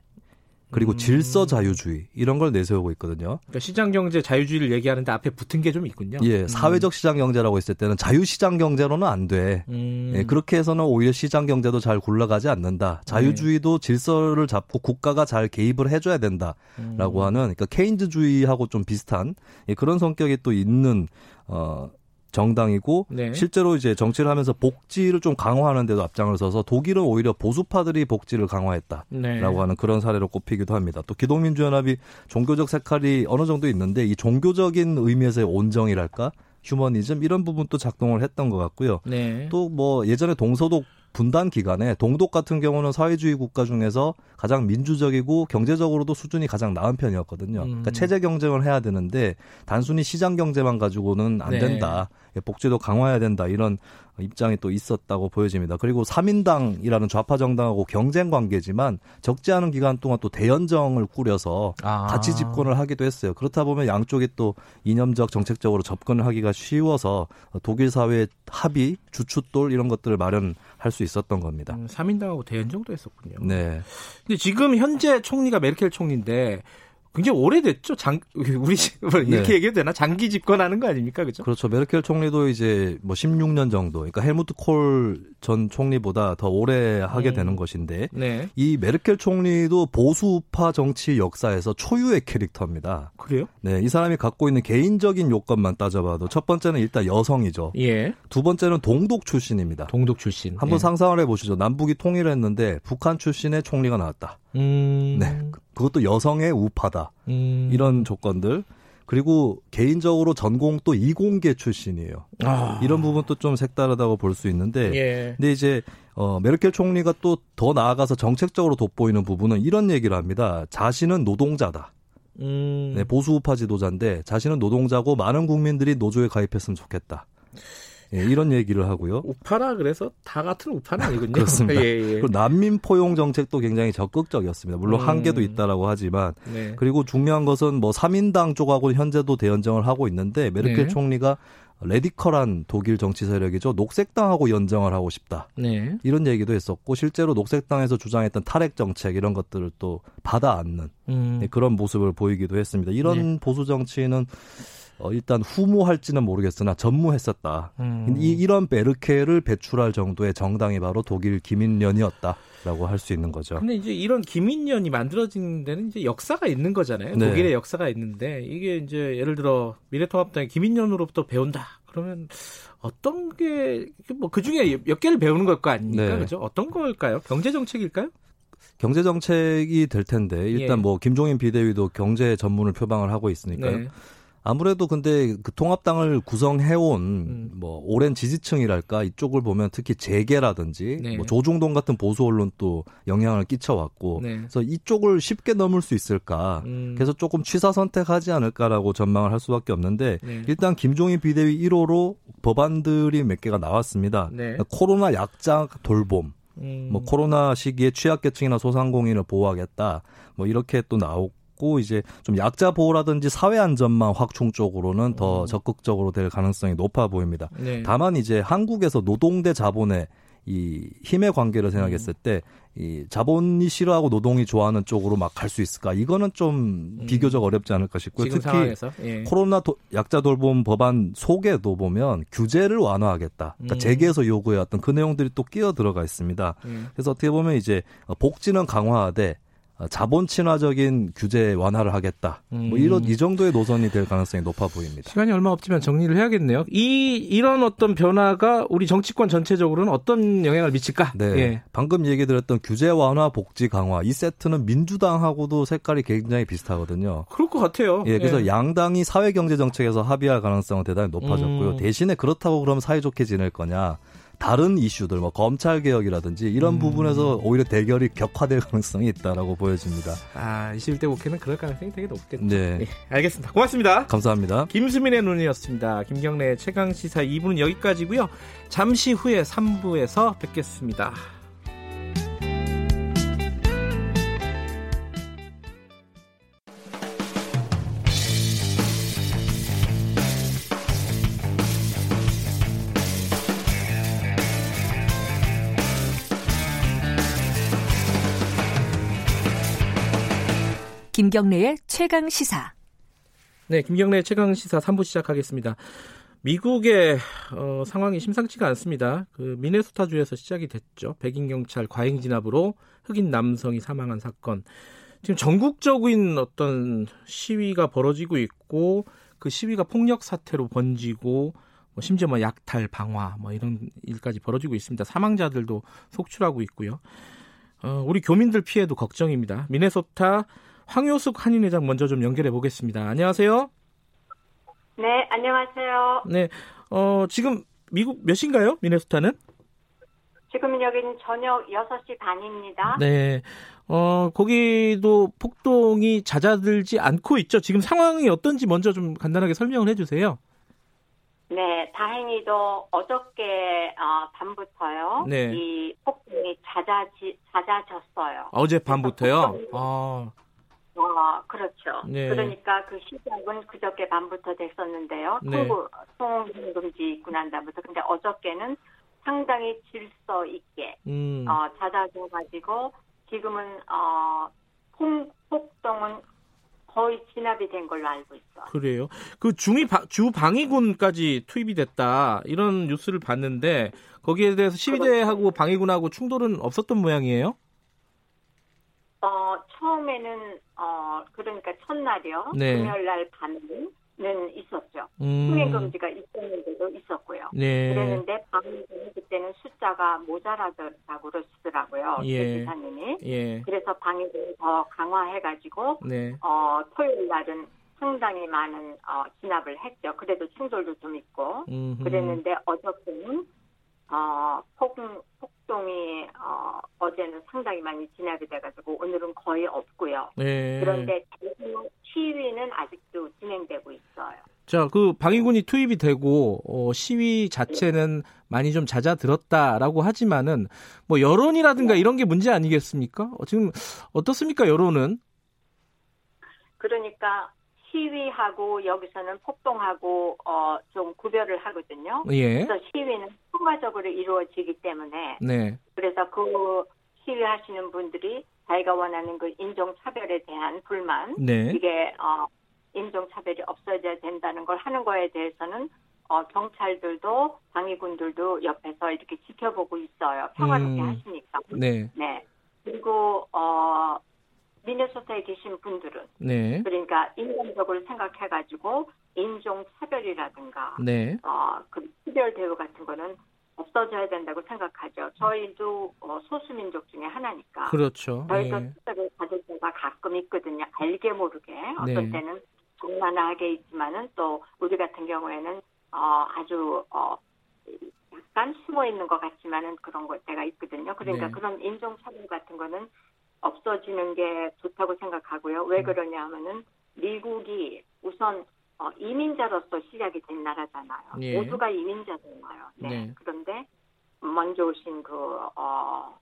그리고 음. 질서 자유주의 이런 걸 내세우고 있거든요. 그러니까 시장 경제 자유주의를 얘기하는데 앞에 붙은 게 좀 있군요. 예, 음. 사회적 시장 경제라고 했을 때는 자유 시장 경제로는 안 돼. 음. 예, 그렇게 해서는 오히려 시장 경제도 잘 굴러가지 않는다. 자유주의도 네. 질서를 잡고 국가가 잘 개입을 해줘야 된다라고 음. 하는 그러니까 케인즈주의하고 좀 비슷한 예, 그런 성격이 또 있는 어 정당이고 네. 실제로 이제 정치를 하면서 복지를 좀 강화하는 데도 앞장을 서서 독일은 오히려 보수파들이 복지를 강화했다라고 네. 하는 그런 사례로 꼽히기도 합니다. 또 기독민주연합이 종교적 색깔이 어느 정도 있는데 이 종교적인 의미에서의 온정이랄까 휴머니즘 이런 부분도 작동을 했던 것 같고요. 네. 또뭐 예전에 동서독 분단 기간에 동독 같은 경우는 사회주의 국가 중에서 가장 민주적이고 경제적으로도 수준이 가장 나은 편이었거든요. 음. 그러니까 체제 경쟁을 해야 되는데 단순히 시장 경제만 가지고는 안 네. 된다. 예, 복지도 강화해야 된다. 이런 입장이 또 있었다고 보여집니다. 그리고 3인당이라는 좌파 정당하고 경쟁 관계지만 적지 않은 기간 동안 또 대연정을 꾸려서 아. 같이 집권을 하기도 했어요. 그렇다 보면 양쪽이 또 이념적 정책적으로 접근을 하기가 쉬워서 독일 사회의 합의, 주춧돌 이런 것들을 마련할 수 있었던 겁니다. 음, 사민당하고 대연정도 했었군요. 네. 근데 지금 현재 총리가 메르켈 총리인데 굉장히 오래됐죠. 장 우리 뭐 이렇게 네. 얘기해도 되나? 장기 집권하는 거 아닙니까? 그죠? 그렇죠. 메르켈 총리도 이제 뭐 16년 정도. 그러니까 헬무트 콜 전 총리보다 더 오래 하게 음. 되는 것인데 네. 이 메르켈 총리도 보수파 정치 역사에서 초유의 캐릭터입니다. 그래요? 네, 이 사람이 갖고 있는 개인적인 요건만 따져봐도 첫 번째는 일단 여성이죠. 예. 두 번째는 동독 출신입니다. 동독 출신. 한번 예. 상상을 해보시죠. 남북이 통일했는데 북한 출신의 총리가 나왔다. 음. 네. 그것도 여성의 우파다. 음. 이런 조건들. 그리고 개인적으로 전공 또 이공계 출신이에요. 아. 이런 부분도 좀 색다르다고 볼 수 있는데, 예. 근데 이제 어 메르켈 총리가 또 더 나아가서 정책적으로 돋보이는 부분은 이런 얘기를 합니다. 자신은 노동자다. 음. 네, 보수 우파 지도자인데 자신은 노동자고 많은 국민들이 노조에 가입했으면 좋겠다. 예, 이런 얘기를 하고요. 우파라 그래서 다 같은 우파는 아니군요. 그렇습니다. 예, 예. 그리고 난민 포용 정책도 굉장히 적극적이었습니다. 물론 음. 한계도 있다라고 하지만 네. 그리고 중요한 것은 뭐 3인당 쪽하고 현재도 대연정을 하고 있는데 메르켈 네. 총리가 레디컬한 독일 정치 세력이죠. 녹색당하고 연정을 하고 싶다. 네. 이런 얘기도 했었고 실제로 녹색당에서 주장했던 탈핵 정책 이런 것들을 또 받아 안는 음. 네, 그런 모습을 보이기도 했습니다. 이런 네. 보수 정치는 어, 일단 후무할지는 모르겠으나 전무했었다. 음. 이, 이런 베르케를 배출할 정도의 정당이 바로 독일 기민련이었다라고 할 수 있는 거죠. 근데 이제 이런 기민련이 만들어진 데는 이제 역사가 있는 거잖아요. 네. 독일의 역사가 있는데 이게 이제 예를 들어 미래통합당의 기민련으로부터 배운다. 그러면 어떤 게 뭐 그 중에 몇 개를 배우는 걸 거 아닙니까? 네. 그죠? 어떤 걸까요? 경제 정책일까요? 경제 정책이 될 텐데 일단 예. 뭐 김종인 비대위도 경제 전문을 표방을 하고 있으니까요. 네. 아무래도 근데 그 통합당을 구성해온 음. 뭐 오랜 지지층이랄까 이쪽을 보면 특히 재계라든지 네. 뭐 조중동 같은 보수 언론도 영향을 끼쳐왔고 네. 그래서 이쪽을 쉽게 넘을 수 있을까 음. 그래서 조금 취사 선택하지 않을까라고 전망을 할 수밖에 없는데 네. 일단 김종인 비대위 1호로 법안들이 몇 개가 나왔습니다. 네. 코로나 약자 돌봄 음. 뭐 코로나 시기에 취약계층이나 소상공인을 보호하겠다. 뭐 이렇게 또 나오고 있고 이제 좀 약자 보호라든지 사회 안전망 확충 쪽으로는 더 음. 적극적으로 될 가능성이 높아 보입니다. 네. 다만 이제 한국에서 노동 대 자본의 이 힘의 관계를 생각했을 음. 때이 자본이 싫어하고 노동이 좋아하는 쪽으로 막 갈 수 있을까? 이거는 좀 음. 비교적 어렵지 않을까 싶고요. 특히 상황에서? 예. 코로나 도, 약자 돌봄 법안 속에도 보면 규제를 완화하겠다. 그러니까 음. 재계에서 요구해왔던 그 내용들이 또 끼어 들어가 있습니다. 음. 그래서 어떻게 보면 이제 복지는 강화하되 어, 자본 친화적인 규제 완화를 하겠다. 뭐 음. 뭐 이런 이 정도의 노선이 될 가능성이 높아 보입니다. 시간이 얼마 없지만 정리를 해야겠네요. 이 이런 어떤 변화가 우리 정치권 전체적으로는 어떤 영향을 미칠까? 네. 예. 방금 얘기 드렸던 규제 완화, 복지 강화 이 세트는 민주당하고도 색깔이 굉장히 비슷하거든요. 그럴 것 같아요. 예, 그래서 예. 양당이 사회 경제 정책에서 합의할 가능성은 대단히 높아졌고요. 음. 대신에 그렇다고 그럼 사이좋게 지낼 거냐? 다른 이슈들 뭐 검찰 개혁이라든지 이런 음. 부분에서 오히려 대결이 격화될 가능성이 있다라고 보여집니다. 아, 21대 국회는 그럴 가능성이 되게 높겠죠. 네. 네. 알겠습니다. 고맙습니다. 감사합니다. 김수민의 눈이었습니다. 김경래 최강 시사 2부는 여기까지고요. 잠시 후에 3부에서 뵙겠습니다. 김경래의 최강 시사. 네, 김경래의 최강 시사 3부 시작하겠습니다. 미국의 어, 상황이 심상치가 않습니다. 그 미네소타주에서 시작이 됐죠. 백인 경찰 과잉 진압으로 흑인 남성이 사망한 사건. 지금 전국적인 어떤 시위가 벌어지고 있고 그 시위가 폭력 사태로 번지고 뭐 심지어 뭐 약탈, 방화 뭐 이런 일까지 벌어지고 있습니다. 사망자들도 속출하고 있고요. 어, 우리 교민들 피해도 걱정입니다. 미네소타 황효숙 한인회장 먼저 좀 연결해 보겠습니다. 안녕하세요. 네, 안녕하세요. 네, 어, 지금 미국 몇 시인가요? 미네소타는? 지금 여기는 저녁 6시 반입니다. 네. 어, 거기도 폭동이 잦아들지 않고 있죠. 지금 상황이 어떤지 먼저 좀 간단하게 설명을 해 주세요. 네, 다행히도 어저께 어, 밤부터요. 네. 이 폭동이 잦아지, 잦아졌어요. 어제 밤부터요? 아. 어, 그렇죠. 네. 그러니까 그 시작은 그저께 밤부터 됐었는데요. 네. 통구, 통금지 있고 난 다음부터. 근데 어저께는 상당히 질서 있게, 음. 어, 잦아져 가지고, 지금은, 어, 폭, 폭동은 거의 진압이 된 걸로 알고 있어요. 그래요? 그 중위 주 방위군까지 투입이 됐다 이런 뉴스를 봤는데 거기에 대해서 시위대하고 방위군하고 충돌은 없었던 모양이에요? 어 처음에는 어 그러니까 첫날이요. 네. 금요일 날 밤에는 있었죠. 음. 흥행 금지가 있었는데도 있었고요. 네. 그랬는데 밤에는 그때는 숫자가 모자라더라고 그러시더라고요. 예. 기사님이. 예. 그래서 방역을 더 강화해가지고 네. 어 토요일 날은 상당히 많은 어, 진압을 했죠. 그래도 충돌도 좀 있고 음흠. 그랬는데 어저께는 어, 폭, 폭 동이 어, 어제는 상당히 많이 진압이 돼가지고 오늘은 거의 없고요. 네. 그런데 시위는 아직도 진행되고 있어요. 자, 그 방위군이 투입이 되고 어, 시위 자체는 많이 좀 잦아들었다라고 하지만은 뭐 여론이라든가 이런 게 문제 아니겠습니까? 어, 지금 어떻습니까 여론은? 그러니까 시위하고 여기서는 폭동하고 어, 좀 구별을 하거든요. 예. 그래서 시위는 통과적으로 이루어지기 때문에 네. 그래서 그 시위하시는 분들이 자기가 원하는 그 인종 차별에 대한 불만 네. 이게 어, 인종차별이 없어져야 된다는 걸 하는 거에 대해서는 어, 경찰들도 방위군들도 옆에서 이렇게 지켜보고 있어요. 평화롭게 음, 하시니까. 네. 네. 그리고 어 미네소타에 계신 분들은 네. 그러니까 인간적으로 생각해가지고 인종 차별이라든가 네. 어그 차별 대우 같은 거는 없어져야 된다고 생각하죠. 저희도 어, 소수민족 중에 하나니까. 그렇죠. 저희도 네. 특별히 받을 때가 가끔 있거든요. 알게 모르게 어떤 네. 때는 동만하게 있지만은 또 우리 같은 경우에는 어, 아주 어, 약간 숨어 있는 것 같지만은 그런 것 때가 있거든요. 그러니까 네. 그런 인종 차별 같은 거는 없어지는 게 좋다고 생각하고요. 왜 음. 그러냐 하면은 미국이 우선 어, 이민자로서 시작이 된 나라잖아요. 예. 모두가 이민자잖아요. 네. 네. 그런데 먼저 오신 그 어,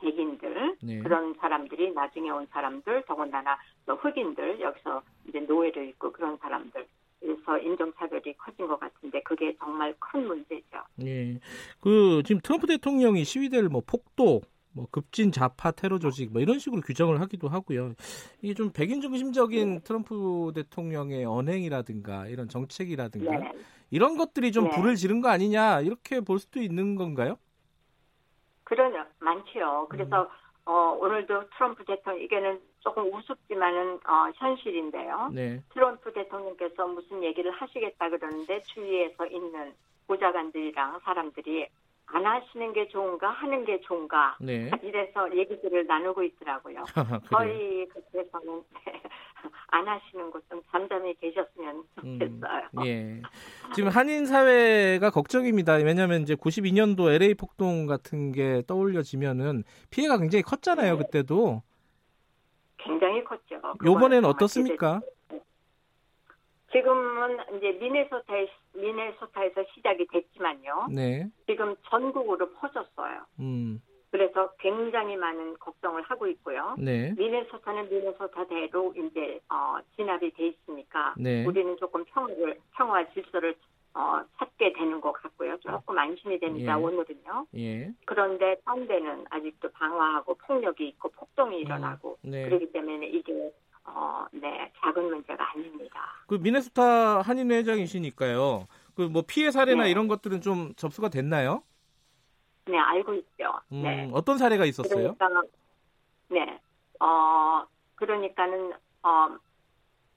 백인들 네. 그런 사람들이 나중에 온 사람들 더군다나 또 흑인들 여기서 이제 노예로 있고 그런 사람들 그래서 인종차별이 커진 것 같은데 그게 정말 큰 문제죠. 예. 그 지금 트럼프 대통령이 시위대를 뭐 폭도 뭐 급진 좌파 테러 조직 뭐 이런 식으로 규정을 하기도 하고요. 이게 좀 백인 중심적인 네. 트럼프 대통령의 언행이라든가 이런 정책이라든가 네. 이런 것들이 좀 네. 불을 지른 거 아니냐 이렇게 볼 수도 있는 건가요? 그러요 많지요. 그래서 음. 어, 오늘도 트럼프 대통령 이게는 조금 우습지만은 어, 현실인데요. 네. 트럼프 대통령께서 무슨 얘기를 하시겠다 그러는데 주위에서 있는 보좌관들이랑 사람들이 안 하시는 게 좋은가 하는 게 좋은가 네. 이래서 얘기들을 나누고 있더라고요. 저희 그래서는 안 하시는 것좀 잠잠히 계셨으면 음, 좋겠어요. 음, 예. 지금 한인 사회가 걱정입니다. 왜냐하면 이제 92년도 LA 폭동 같은 게 떠올려지면은 피해가 굉장히 컸잖아요. 네. 그때도. 굉장히 컸죠. 요번에는 어떻습니까? 지금은 이제 미네소타에, 미네소타에서 시작이 됐지만요. 네. 지금 전국으로 퍼졌어요. 음. 그래서 굉장히 많은 걱정을 하고 있고요. 네. 미네소타는 미네소타대로 이제 어, 진압이 돼 있으니까 네. 우리는 조금 평화를 평화 질서를 어, 찾게 되는 것 같고요. 조금 안심이 됩니다. 예. 오늘은요. 예. 그런데 딴 데는 아직도 방화하고 폭력이 있고 폭동이 일어나고 음, 네. 그렇기 때문에 이게 어, 네, 작은 문제가 아닙니다. 그 미네소타 한인 회장이시니까요. 그 뭐 피해 사례나 네. 이런 것들은 좀 접수가 됐나요? 네, 알고 있죠. 음, 네. 어떤 사례가 있었어요? 그러니까, 네, 어, 그러니까는 어,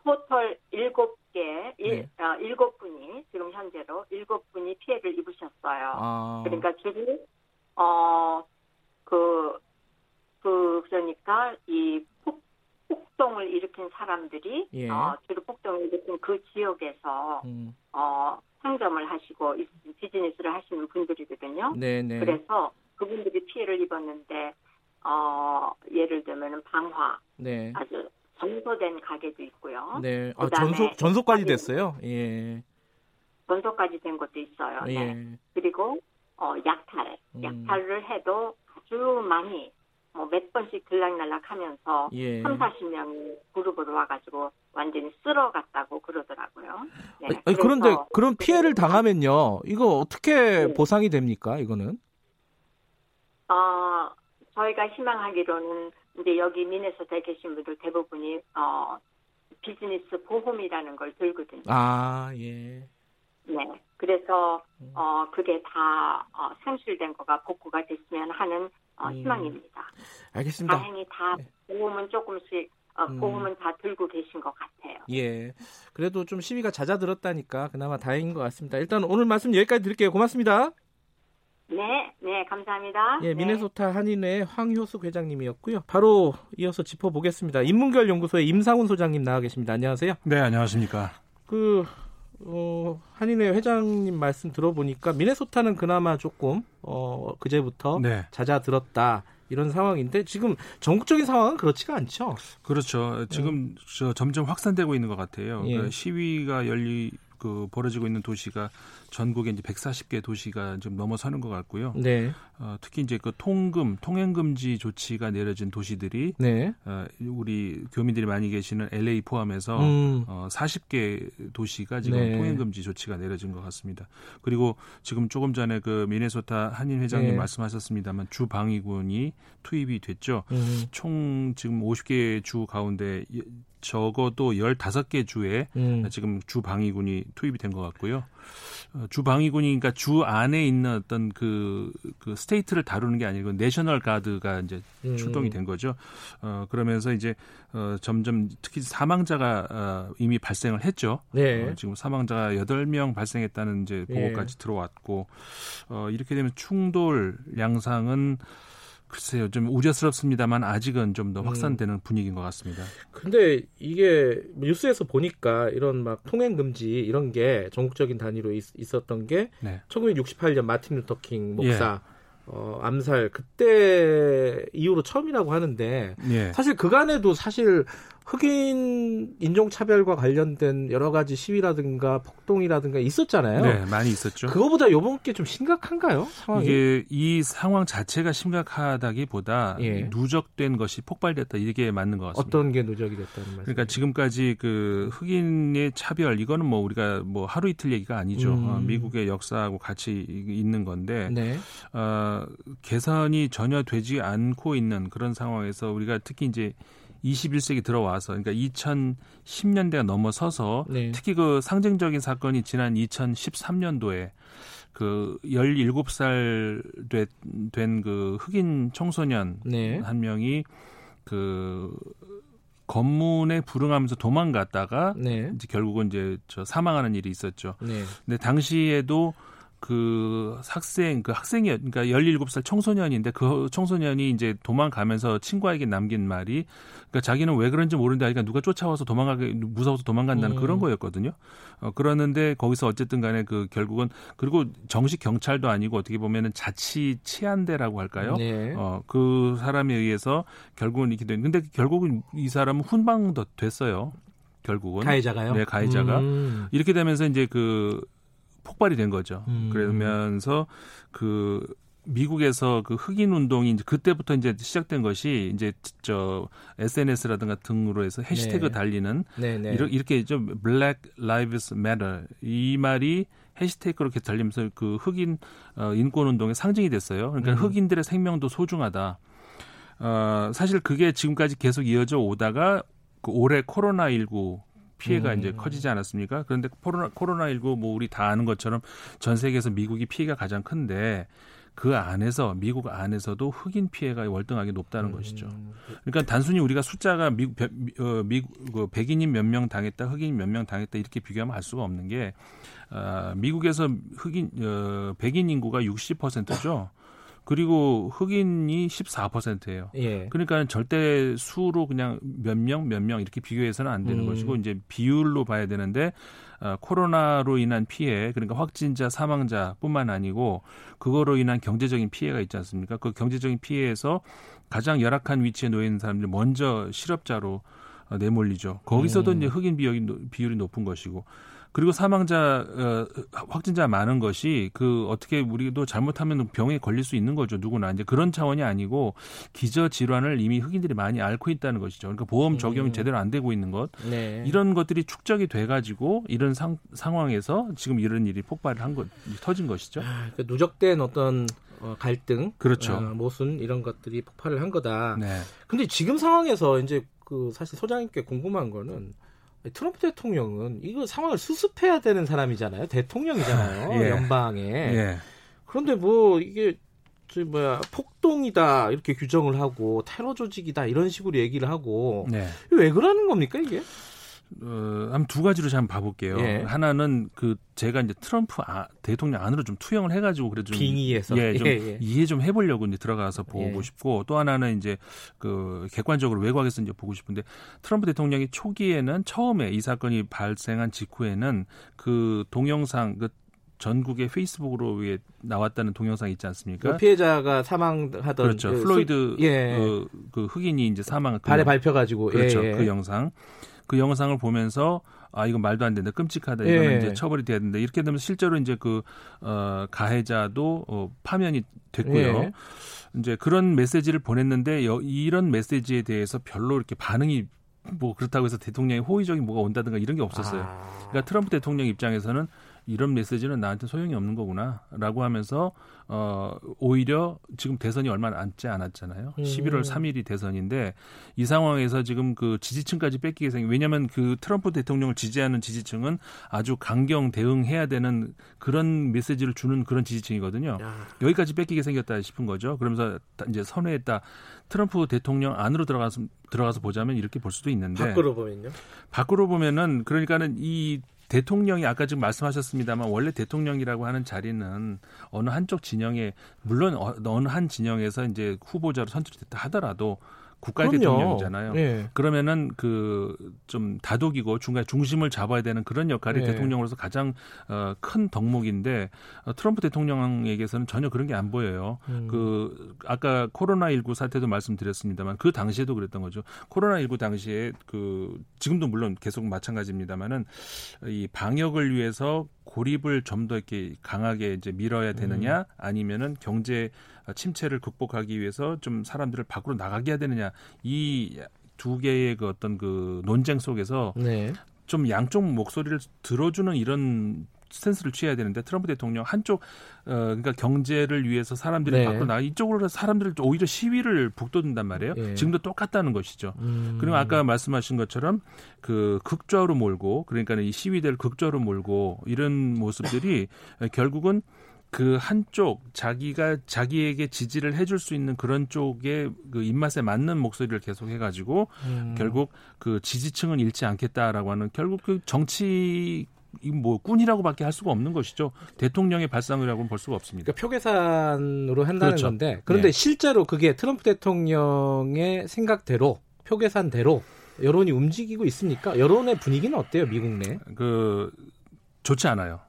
토털 일곱 개, 네. 어, 일곱 분이 지금 현재로 일곱 분이 피해를 입으셨어요. 아. 그러니까 주로 어, 그, 그 그러니까 이 폭동을 일으킨 사람들이 예. 어, 주로 폭동을 일으킨 그 지역에서 음. 어, 상점을 하시고 비즈니스를 하시는 분들이거든요. 네네. 네. 그래서 그분들이 피해를 입었는데 어, 예를 들면 방화, 네. 아주 전소된 가게도 있고요. 네, 아, 전소 전소까지 됐어요. 예. 전소까지 된 것도 있어요. 네. 예. 네. 그리고 어, 약탈, 음. 약탈을 해도 아주 많이 뭐 몇 번씩 들락날락하면서 예. 3, 40명이 그룹으로 와가지고 완전히 쓸어갔다고 그러더라고요. 네. 아니, 그런데 그런 피해를 당하면요, 이거 어떻게 네. 보상이 됩니까? 이거는? 어, 저희가 희망하기로는 이제 여기 미네소타에 계신 분들 대부분이 어, 비즈니스 보험이라는 걸 들거든요. 아, 예. 네. 그래서 음. 어 그게 다 어, 상실된 거가 복구가 됐으면 하는 어, 음. 희망입니다. 알겠습니다. 다행히 다 네. 보험은 조금씩 어, 음. 보험은 다 들고 계신 것 같아요. 예. 그래도 좀 시위가 잦아들었다니까 그나마 다행인 것 같습니다. 일단 오늘 말씀 여기까지 드릴게요. 고맙습니다. 네, 네, 감사합니다. 예, 미네소타 네. 한인회 황효숙 회장님이었고요. 바로 이어서 짚어보겠습니다. 인문결 연구소의 임상훈 소장님 나와 계십니다. 안녕하세요. 네, 안녕하십니까. 그 어, 한인회 회장님 말씀 들어보니까 미네소타는 그나마 조금 어, 그제부터 네. 잦아들었다. 이런 상황인데 지금 전국적인 상황은 그렇지가 않죠. 그렇죠. 지금 네. 저 점점 확산되고 있는 것 같아요. 예. 그러니까 시위가 열리 그 벌어지고 있는 도시가 전국에 이제 140개 도시가 좀 넘어서는 것 같고요. 네. 어, 특히 이제 그 통금 통행 금지 조치가 내려진 도시들이 네. 어, 우리 교민들이 많이 계시는 LA 포함해서 음. 어, 40개 도시가 지금 네. 통행 금지 조치가 내려진 것 같습니다. 그리고 지금 조금 전에 그 미네소타 한인 회장님 네. 말씀하셨습니다만 주 방위군이 투입이 됐죠. 음. 총 지금 50개 주 가운데 적어도 15개 주에 음. 지금 주 방위군이 투입이 된 것 같고요. 어, 주 방위군이 주 안에 있는 어떤 그, 그 state를 다루는 게 아니고 National Guard가 이제 음. 출동이 된 거죠. 어, 그러면서 이제 어, 점점 특히 사망자가 어, 이미 발생을 했죠. 네. 어, 지금 사망자가 8명 발생했다는 이제 네. 보고까지 네. 들어왔고 어, 이렇게 되면 충돌 양상은 글쎄요, 좀 우려스럽습니다만 아직은 좀 더 확산되는 음. 분위기인 것 같습니다. 근데 이게 뉴스에서 보니까 이런 막 통행 금지 이런 게 전국적인 단위로 있, 었던게 네. 1968년 마틴 루터 킹 목사 예. 어, 암살 그때 이후로 처음이라고 하는데 예. 사실 그간에도 사실 흑인 인종차별과 관련된 여러 가지 시위라든가 폭동이라든가 있었잖아요. 네, 많이 있었죠. 그거보다 요번 게 좀 심각한가요? 상황이? 이게 이 상황 자체가 심각하다기보다 예. 누적된 것이 폭발됐다 이게 맞는 것 같습니다. 어떤 게 누적이 됐다는 말씀? 그러니까 지금까지 그 흑인의 차별 이거는 뭐 우리가 뭐 하루 이틀 얘기가 아니죠. 음. 어, 미국의 역사하고 같이 있는 건데 네. 어, 개선이 전혀 되지 않고 있는 그런 상황에서 우리가 특히 이제 21세기 들어와서 그러니까 2010년대가 넘어서서 네. 특히 그 상징적인 사건이 지난 2013년도에 그 17살 된그 흑인 청소년 네. 한 명이 그 검문에 불응하면서 도망갔다가 네. 이제 결국은 이제 저 사망하는 일이 있었죠. 네. 근데 당시에도 그 학생 그 학생이 그러니까 17살 청소년인데 그 청소년이 이제 도망가면서 친구에게 남긴 말이 그러니까 자기는 왜 그런지 모르는데 그러니까 누가 쫓아와서 도망가게 무서워서 도망간다는 음. 그런 거였거든요. 어 그러는데 거기서 어쨌든 간에 그 결국은 그리고 정식 경찰도 아니고 어떻게 보면은 자치 치안대라고 할까요? 네. 어그 사람에 의해서 결국은 이렇게 된 근데 결국은 이 사람은 훈방도 됐어요. 결국은 가해자가요? 네, 가해자가 음. 이렇게 되면서 이제 그 폭발이 된 거죠. 음. 그러면서 그 미국에서 그 흑인 운동이 이제 그때부터 이제 시작된 것이 이제 저 SNS라든가 등으로 해서 해시태그 네. 달리는 네, 네. 이렇게 좀 Black Lives Matter 이 말이 해시태그로 이렇게 달리면서 그 흑인 어, 인권 운동의 상징이 됐어요. 그러니까 음. 흑인들의 생명도 소중하다. 어, 사실 그게 지금까지 계속 이어져 오다가 그 올해 코로나 19 피해가 음. 이제 커지지 않았습니까? 그런데 코로나 코로나19 뭐 우리 다 아는 것처럼 전 세계에서 미국이 피해가 가장 큰데 그 안에서 미국 안에서도 흑인 피해가 월등하게 높다는 음. 것이죠. 그러니까 단순히 우리가 숫자가 미국 어, 미국 그 백인인 몇 명 당했다, 흑인 몇 명 당했다 이렇게 비교하면 알 수가 없는 게 어, 미국에서 흑인 어, 백인 인구가 60%죠. 그리고 흑인이 14%예요. 예. 그러니까 절대 수로 그냥 몇 명, 몇 명 이렇게 비교해서는 안 되는 음. 것이고 이제 비율로 봐야 되는데 어, 코로나로 인한 피해 그러니까 확진자 사망자뿐만 아니고 그거로 인한 경제적인 피해가 있지 않습니까? 그 경제적인 피해에서 가장 열악한 위치에 놓여 있는 사람들 먼저 실업자로 어, 내몰리죠. 거기서도 음. 이제 흑인 비율이, 비율이 높은 것이고 그리고 사망자 어, 확진자 많은 것이 그 어떻게 우리도 잘못하면 병에 걸릴 수 있는 거죠 누구나 이제 그런 차원이 아니고 기저 질환을 이미 흑인들이 많이 앓고 있다는 것이죠. 그러니까 보험 적용이 음. 제대로 안 되고 있는 것 네. 이런 것들이 축적이 돼가지고 이런 상, 상황에서 지금 이런 일이 폭발을 한 것 터진 것이죠. 아, 그 누적된 어떤 어, 갈등, 그렇죠. 어, 모순 이런 것들이 폭발을 한 거다. 네. 근데 지금 상황에서 이제 그 사실 소장님께 궁금한 거는 트럼프 대통령은 이거 상황을 수습해야 되는 사람이잖아요. 대통령이잖아요. 예. 연방에. 예. 그런데 뭐 이게 저 뭐야 폭동이다 이렇게 규정을 하고 테러 조직이다 이런 식으로 얘기를 하고 네. 왜 그러는 겁니까 이게? 어, 한 두 가지로 좀 봐볼게요. 예. 하나는 그 제가 이제 트럼프 아, 대통령 안으로 좀 투영을 해가지고 그래도 좀 빙의해서 예, 좀 예, 예. 이해 좀 해보려고 이제 들어가서 보고 예. 싶고 또 하나는 이제 그 객관적으로 외곽에서 이제 보고 싶은데 트럼프 대통령이 초기에는 처음에 이 사건이 발생한 직후에는 그 동영상 그 전국의 페이스북으로 위에 나왔다는 동영상 있지 않습니까? 그 피해자가 사망하던 그렇죠. 그 플로이드 수, 예. 그, 그 흑인이 이제 사망 발에 밟혀가지고 그렇죠. 예, 예. 그 영상 그 영상을 보면서 아 이거 말도 안 된다 끔찍하다 이거는 예. 이제 처벌이 돼야 된다 이렇게 되면 실제로 이제 그 어, 가해자도 어, 파면이 됐고요. 예. 이제 그런 메시지를 보냈는데 여, 이런 메시지에 대해서 별로 이렇게 반응이 뭐 그렇다고 해서 대통령이 호의적인 뭐가 온다든가 이런 게 없었어요. 아. 그러니까 트럼프 대통령 입장에서는 이런 메시지는 나한테 소용이 없는 거구나라고 하면서 어 오히려 지금 대선이 얼마 남지 않았잖아요. 음. 11월 3일이 대선인데 이 상황에서 지금 그 지지층까지 뺏기게 생긴 왜냐하면 그 트럼프 대통령을 지지하는 지지층은 아주 강경 대응해야 되는 그런 메시지를 주는 그런 지지층이거든요. 야. 여기까지 뺏기게 생겼다 싶은 거죠. 그러면서 이제 선회했다. 트럼프 대통령 안으로 들어가서 들어가서 보자면 이렇게 볼 수도 있는데 밖으로 보면요. 밖으로 보면은 그러니까는 이 대통령이 아까 지금 말씀하셨습니다만 원래 대통령이라고 하는 자리는 어느 한쪽 진영에 물론 어, 어느 한 진영에서 이제 후보자로 선출됐다 하더라도 국가 대통령이잖아요. 네. 그러면은 그 좀 다독이고 중간 중심을 잡아야 되는 그런 역할이 네. 대통령으로서 가장 어, 큰 덕목인데 어, 트럼프 대통령에게서는 전혀 그런 게 안 보여요. 음. 그 아까 코로나 19 사태도 말씀드렸습니다만 그 당시에도 그랬던 거죠. 코로나 19 당시에 그 지금도 물론 계속 마찬가지입니다만은 이 방역을 위해서 고립을 좀 더 이렇게 강하게 이제 밀어야 되느냐 음. 아니면은 경제 침체를 극복하기 위해서 좀 사람들을 밖으로 나가게 해야 되느냐 이 두 개의 그 어떤 그 논쟁 속에서 네. 좀 양쪽 목소리를 들어주는 이런 스탠스를 취해야 되는데 트럼프 대통령 한쪽 어 그러니까 경제를 위해서 사람들이 네. 밖으로 나 이쪽으로 사람들을 오히려 시위를 북돋는단 말이에요. 네. 지금도 똑같다는 것이죠. 음. 그리고 아까 말씀하신 것처럼 그 극좌로 몰고 그러니까 이 시위대를 극좌로 몰고 이런 모습들이 결국은 그 한쪽 자기가 자기에게 지지를 해줄 수 있는 그런 쪽의 그 입맛에 맞는 목소리를 계속 해가지고 음. 결국 그 지지층은 잃지 않겠다라고 하는 결국 그 정치 뭐 꾼이라고밖에 할 수가 없는 것이죠. 대통령의 발상이라고는 볼 수가 없습니다. 그러니까 표 계산으로 한다는 그렇죠. 건데 그런데 네. 실제로 그게 트럼프 대통령의 생각대로 표 계산대로 여론이 움직이고 있습니까? 여론의 분위기는 어때요, 미국 내? 그 좋지 않아요.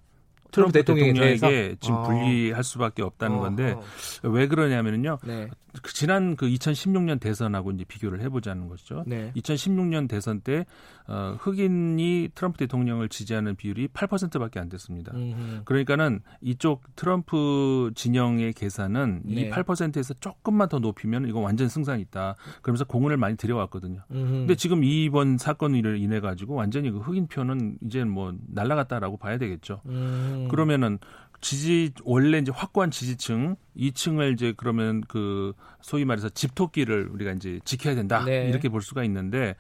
트럼프 대통령에게 지금 아. 불리할 수밖에 없다는 건데 왜 그러냐면요. 네. 그 지난 그 2016년 대선하고 이제 비교를 해보자는 것이죠. 네. 2016년 대선 때 어, 흑인이 트럼프 대통령을 지지하는 비율이 8%밖에 안 됐습니다. 음흠. 그러니까는 이쪽 트럼프 진영의 계산은 네. 이 8%에서 조금만 더 높이면 이거 완전 승산이 있다. 그러면서 공헌을 많이 들여왔거든요. 음흠. 근데 지금 이번 사건을 인해 가지고 완전히 그 흑인 표는 이제 뭐 날라갔다라고 봐야 되겠죠. 음. 그러면은 지지 원래 이제 확고한 지지층 2층을 이제 그러면 그 소위 말해서 집토끼를 우리가 이제 지켜야 된다 네. 이렇게 볼 수가 있는데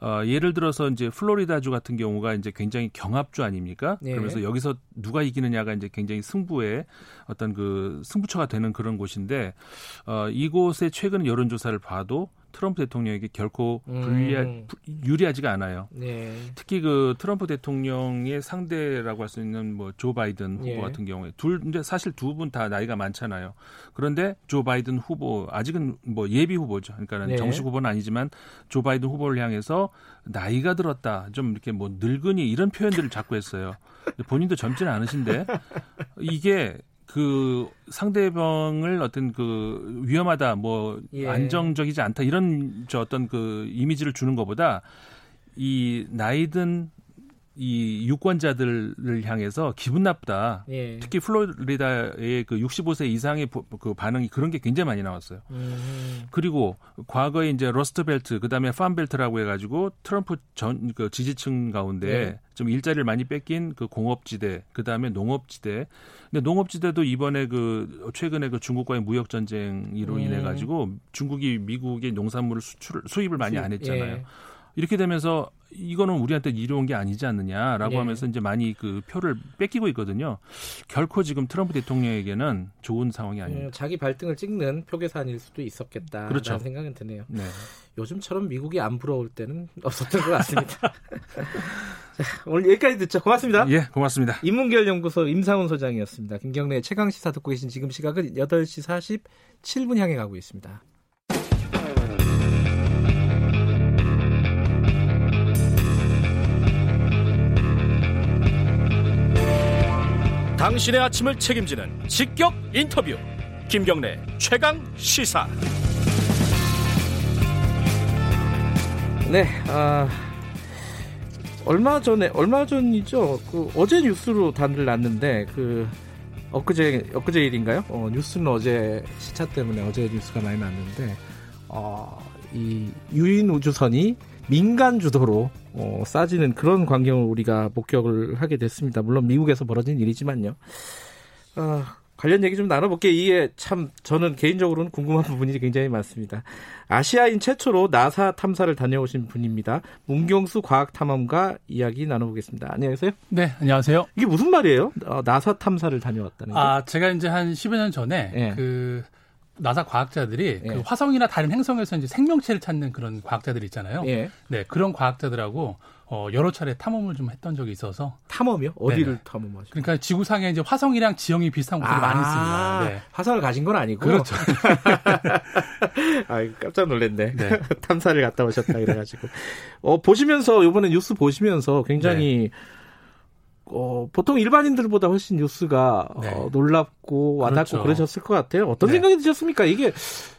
어 예를 들어서 이제 플로리다주 같은 경우가 이제 굉장히 경합주 아닙니까? 네. 그러면서 여기서 누가 이기느냐가 이제 굉장히 승부의 어떤 그 승부처가 되는 그런 곳인데 어 이곳의 최근 여론조사를 봐도 트럼프 대통령에게 결코 불리하, 음. 유리하지가 않아요. 네. 특히 그 트럼프 대통령의 상대라고 할 수 있는 뭐 조 바이든 후보 예. 같은 경우에 둘 근데 사실 두 분 다 나이가 많잖아요. 그런데 조 바이든 후보 아직은 뭐 예비 후보죠. 그러니까 네. 정식 후보는 아니지만 조 바이든 후보를 향해서 나이가 들었다, 좀 이렇게 뭐 늙은이 이런 표현들을 자꾸 했어요. 본인도 젊지는 않으신데 이게 그 상대방을 어떤 그 위험하다 뭐 예. 안정적이지 않다 이런 저 어떤 그 이미지를 주는 것보다 이 나이든 이 유권자들을 향해서 기분 나쁘다. 예. 특히 플로리다의 그 65세 이상의 그 반응이 그런 게 굉장히 많이 나왔어요. 음. 그리고 과거에 이제 Rust Belt 그다음에 Farm Belt라고 해가지고 트럼프 전 그 지지층 가운데 예. 좀 일자리를 많이 뺏긴 그 공업지대 그다음에 농업지대. 근데 농업지대도 이번에 그 최근에 그 중국과의 무역 전쟁으로 음. 인해 가지고 중국이 미국의 농산물을 수출 수입을 많이 안 했잖아요. 예. 이렇게 되면서 이거는 우리한테 이로운 게 아니지 않느냐라고 네. 하면서 이제 많이 그 표를 뺏기고 있거든요. 결코 지금 트럼프 대통령에게는 좋은 상황이 아닙니다. 음, 자기 발등을 찍는 표 계산일 수도 있었겠다라는 그렇죠. 생각은 드네요. 네. 요즘처럼 미국이 안 부러울 때는 없었던 것 같습니다. 자, 오늘 여기까지 듣죠. 고맙습니다. 예, 고맙습니다. 인문결 연구소 임상훈 소장이었습니다. 김경래 최강 시사 듣고 계신 지금 시각은 8시 47분 향해 가고 있습니다. 당신의 아침을 책임지는 직격 인터뷰 김경래 최강 시사 네 아, 얼마 전에 얼마 전이죠. 그 어제 뉴스로 단을 났는데 그 엊그제 엊그제 일인가요? 어, 뉴스는 어제 시차 때문에 어제 뉴스가 많이 났는데 어, 이 유인 우주선이 민간 주도로 어, 싸지는 그런 광경을 우리가 목격을 하게 됐습니다. 물론 미국에서 벌어진 일이지만요. 어, 관련 얘기 좀 나눠볼게요. 이게 참 저는 개인적으로는 궁금한 부분이 굉장히 많습니다. 아시아인 최초로 나사 탐사를 다녀오신 분입니다. 문경수 과학탐험가 이야기 나눠보겠습니다. 안녕하세요. 네, 안녕하세요. 이게 무슨 말이에요? 어, 나사 탐사를 다녀왔다는 게? 아, 제가 이제 한 10여 년 전에 네. 그 나사 과학자들이 네. 그 화성이나 다른 행성에서 이제 생명체를 찾는 그런 과학자들이 있잖아요. 네, 네 그런 과학자들하고 어, 여러 차례 탐험을 좀 했던 적이 있어서 탐험이요? 어디를 네. 탐험하죠? 그러니까 지구상에 이제 화성이랑 지형이 비슷한 곳들이 아, 많이 있습니다. 네. 화성을 가신 건 아니고 그렇죠. 아 깜짝 놀랐네. 네. 탐사를 갔다 오셨다 그래가지고 어, 보시면서 이번에 뉴스 보시면서 굉장히 네. 어, 보통 일반인들보다 훨씬 뉴스가 네. 어, 놀랍고 와닿고 그렇죠. 그러셨을 것 같아요. 어떤 네. 생각이 드셨습니까? 이게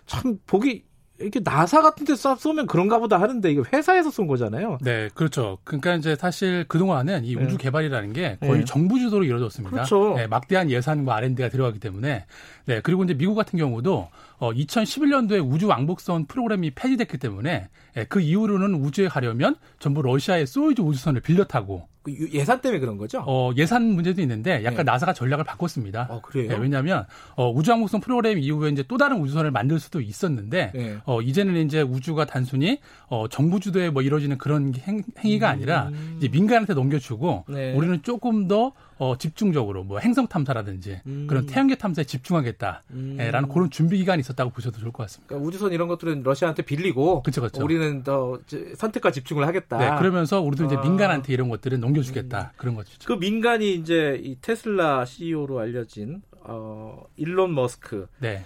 참 보기 이렇게 나사 같은 데 쏘면 그런가 보다 하는데 이게 회사에서 쏜 거잖아요. 네, 그렇죠. 그러니까 이제 사실 그동안은 이 우주 네. 개발이라는 게 거의 네. 정부 주도로 이루어졌습니다. 그렇죠. 네, 막대한 예산과 R&D가 들어가기 때문에 네, 그리고 이제 미국 같은 경우도 어 2011년도에 우주 왕복선 프로그램이 폐지됐기 때문에 예, 그 이후로는 우주에 가려면 전부 러시아의 소유주 우주선을 빌려 타고 그 예산 때문에 그런 거죠? 어, 예산 문제도 있는데 약간 네. 나사가 전략을 바꿨습니다. 어, 그래요? 네, 왜냐하면 어, 우주항공선 프로그램 이후에 이제 또 다른 우주선을 만들 수도 있었는데 네. 어, 이제는 이제 우주가 단순히 어, 정부 주도에 뭐 이루어지는 그런 행, 위가 아니라 음. 이제 민간한테 넘겨주고 네. 우리는 조금 더 어, 집중적으로 뭐 행성 탐사라든지 음. 그런 태양계 탐사에 집중하겠다라는 음. 그런 준비 기간이 있었다고 보셔도 좋을 것 같습니다. 그러니까 우주선 이런 것들은 러시아한테 빌리고 그쵸, 그쵸. 우리는 더 선택과 집중을 하겠다. 네, 그러면서 우리도 이제 아. 민간한테 이런 것들은 넘겨주겠다 음. 그런 거죠. 그 민간이 이제 이 테슬라 CEO로 알려진 어, 일론 머스크. 네.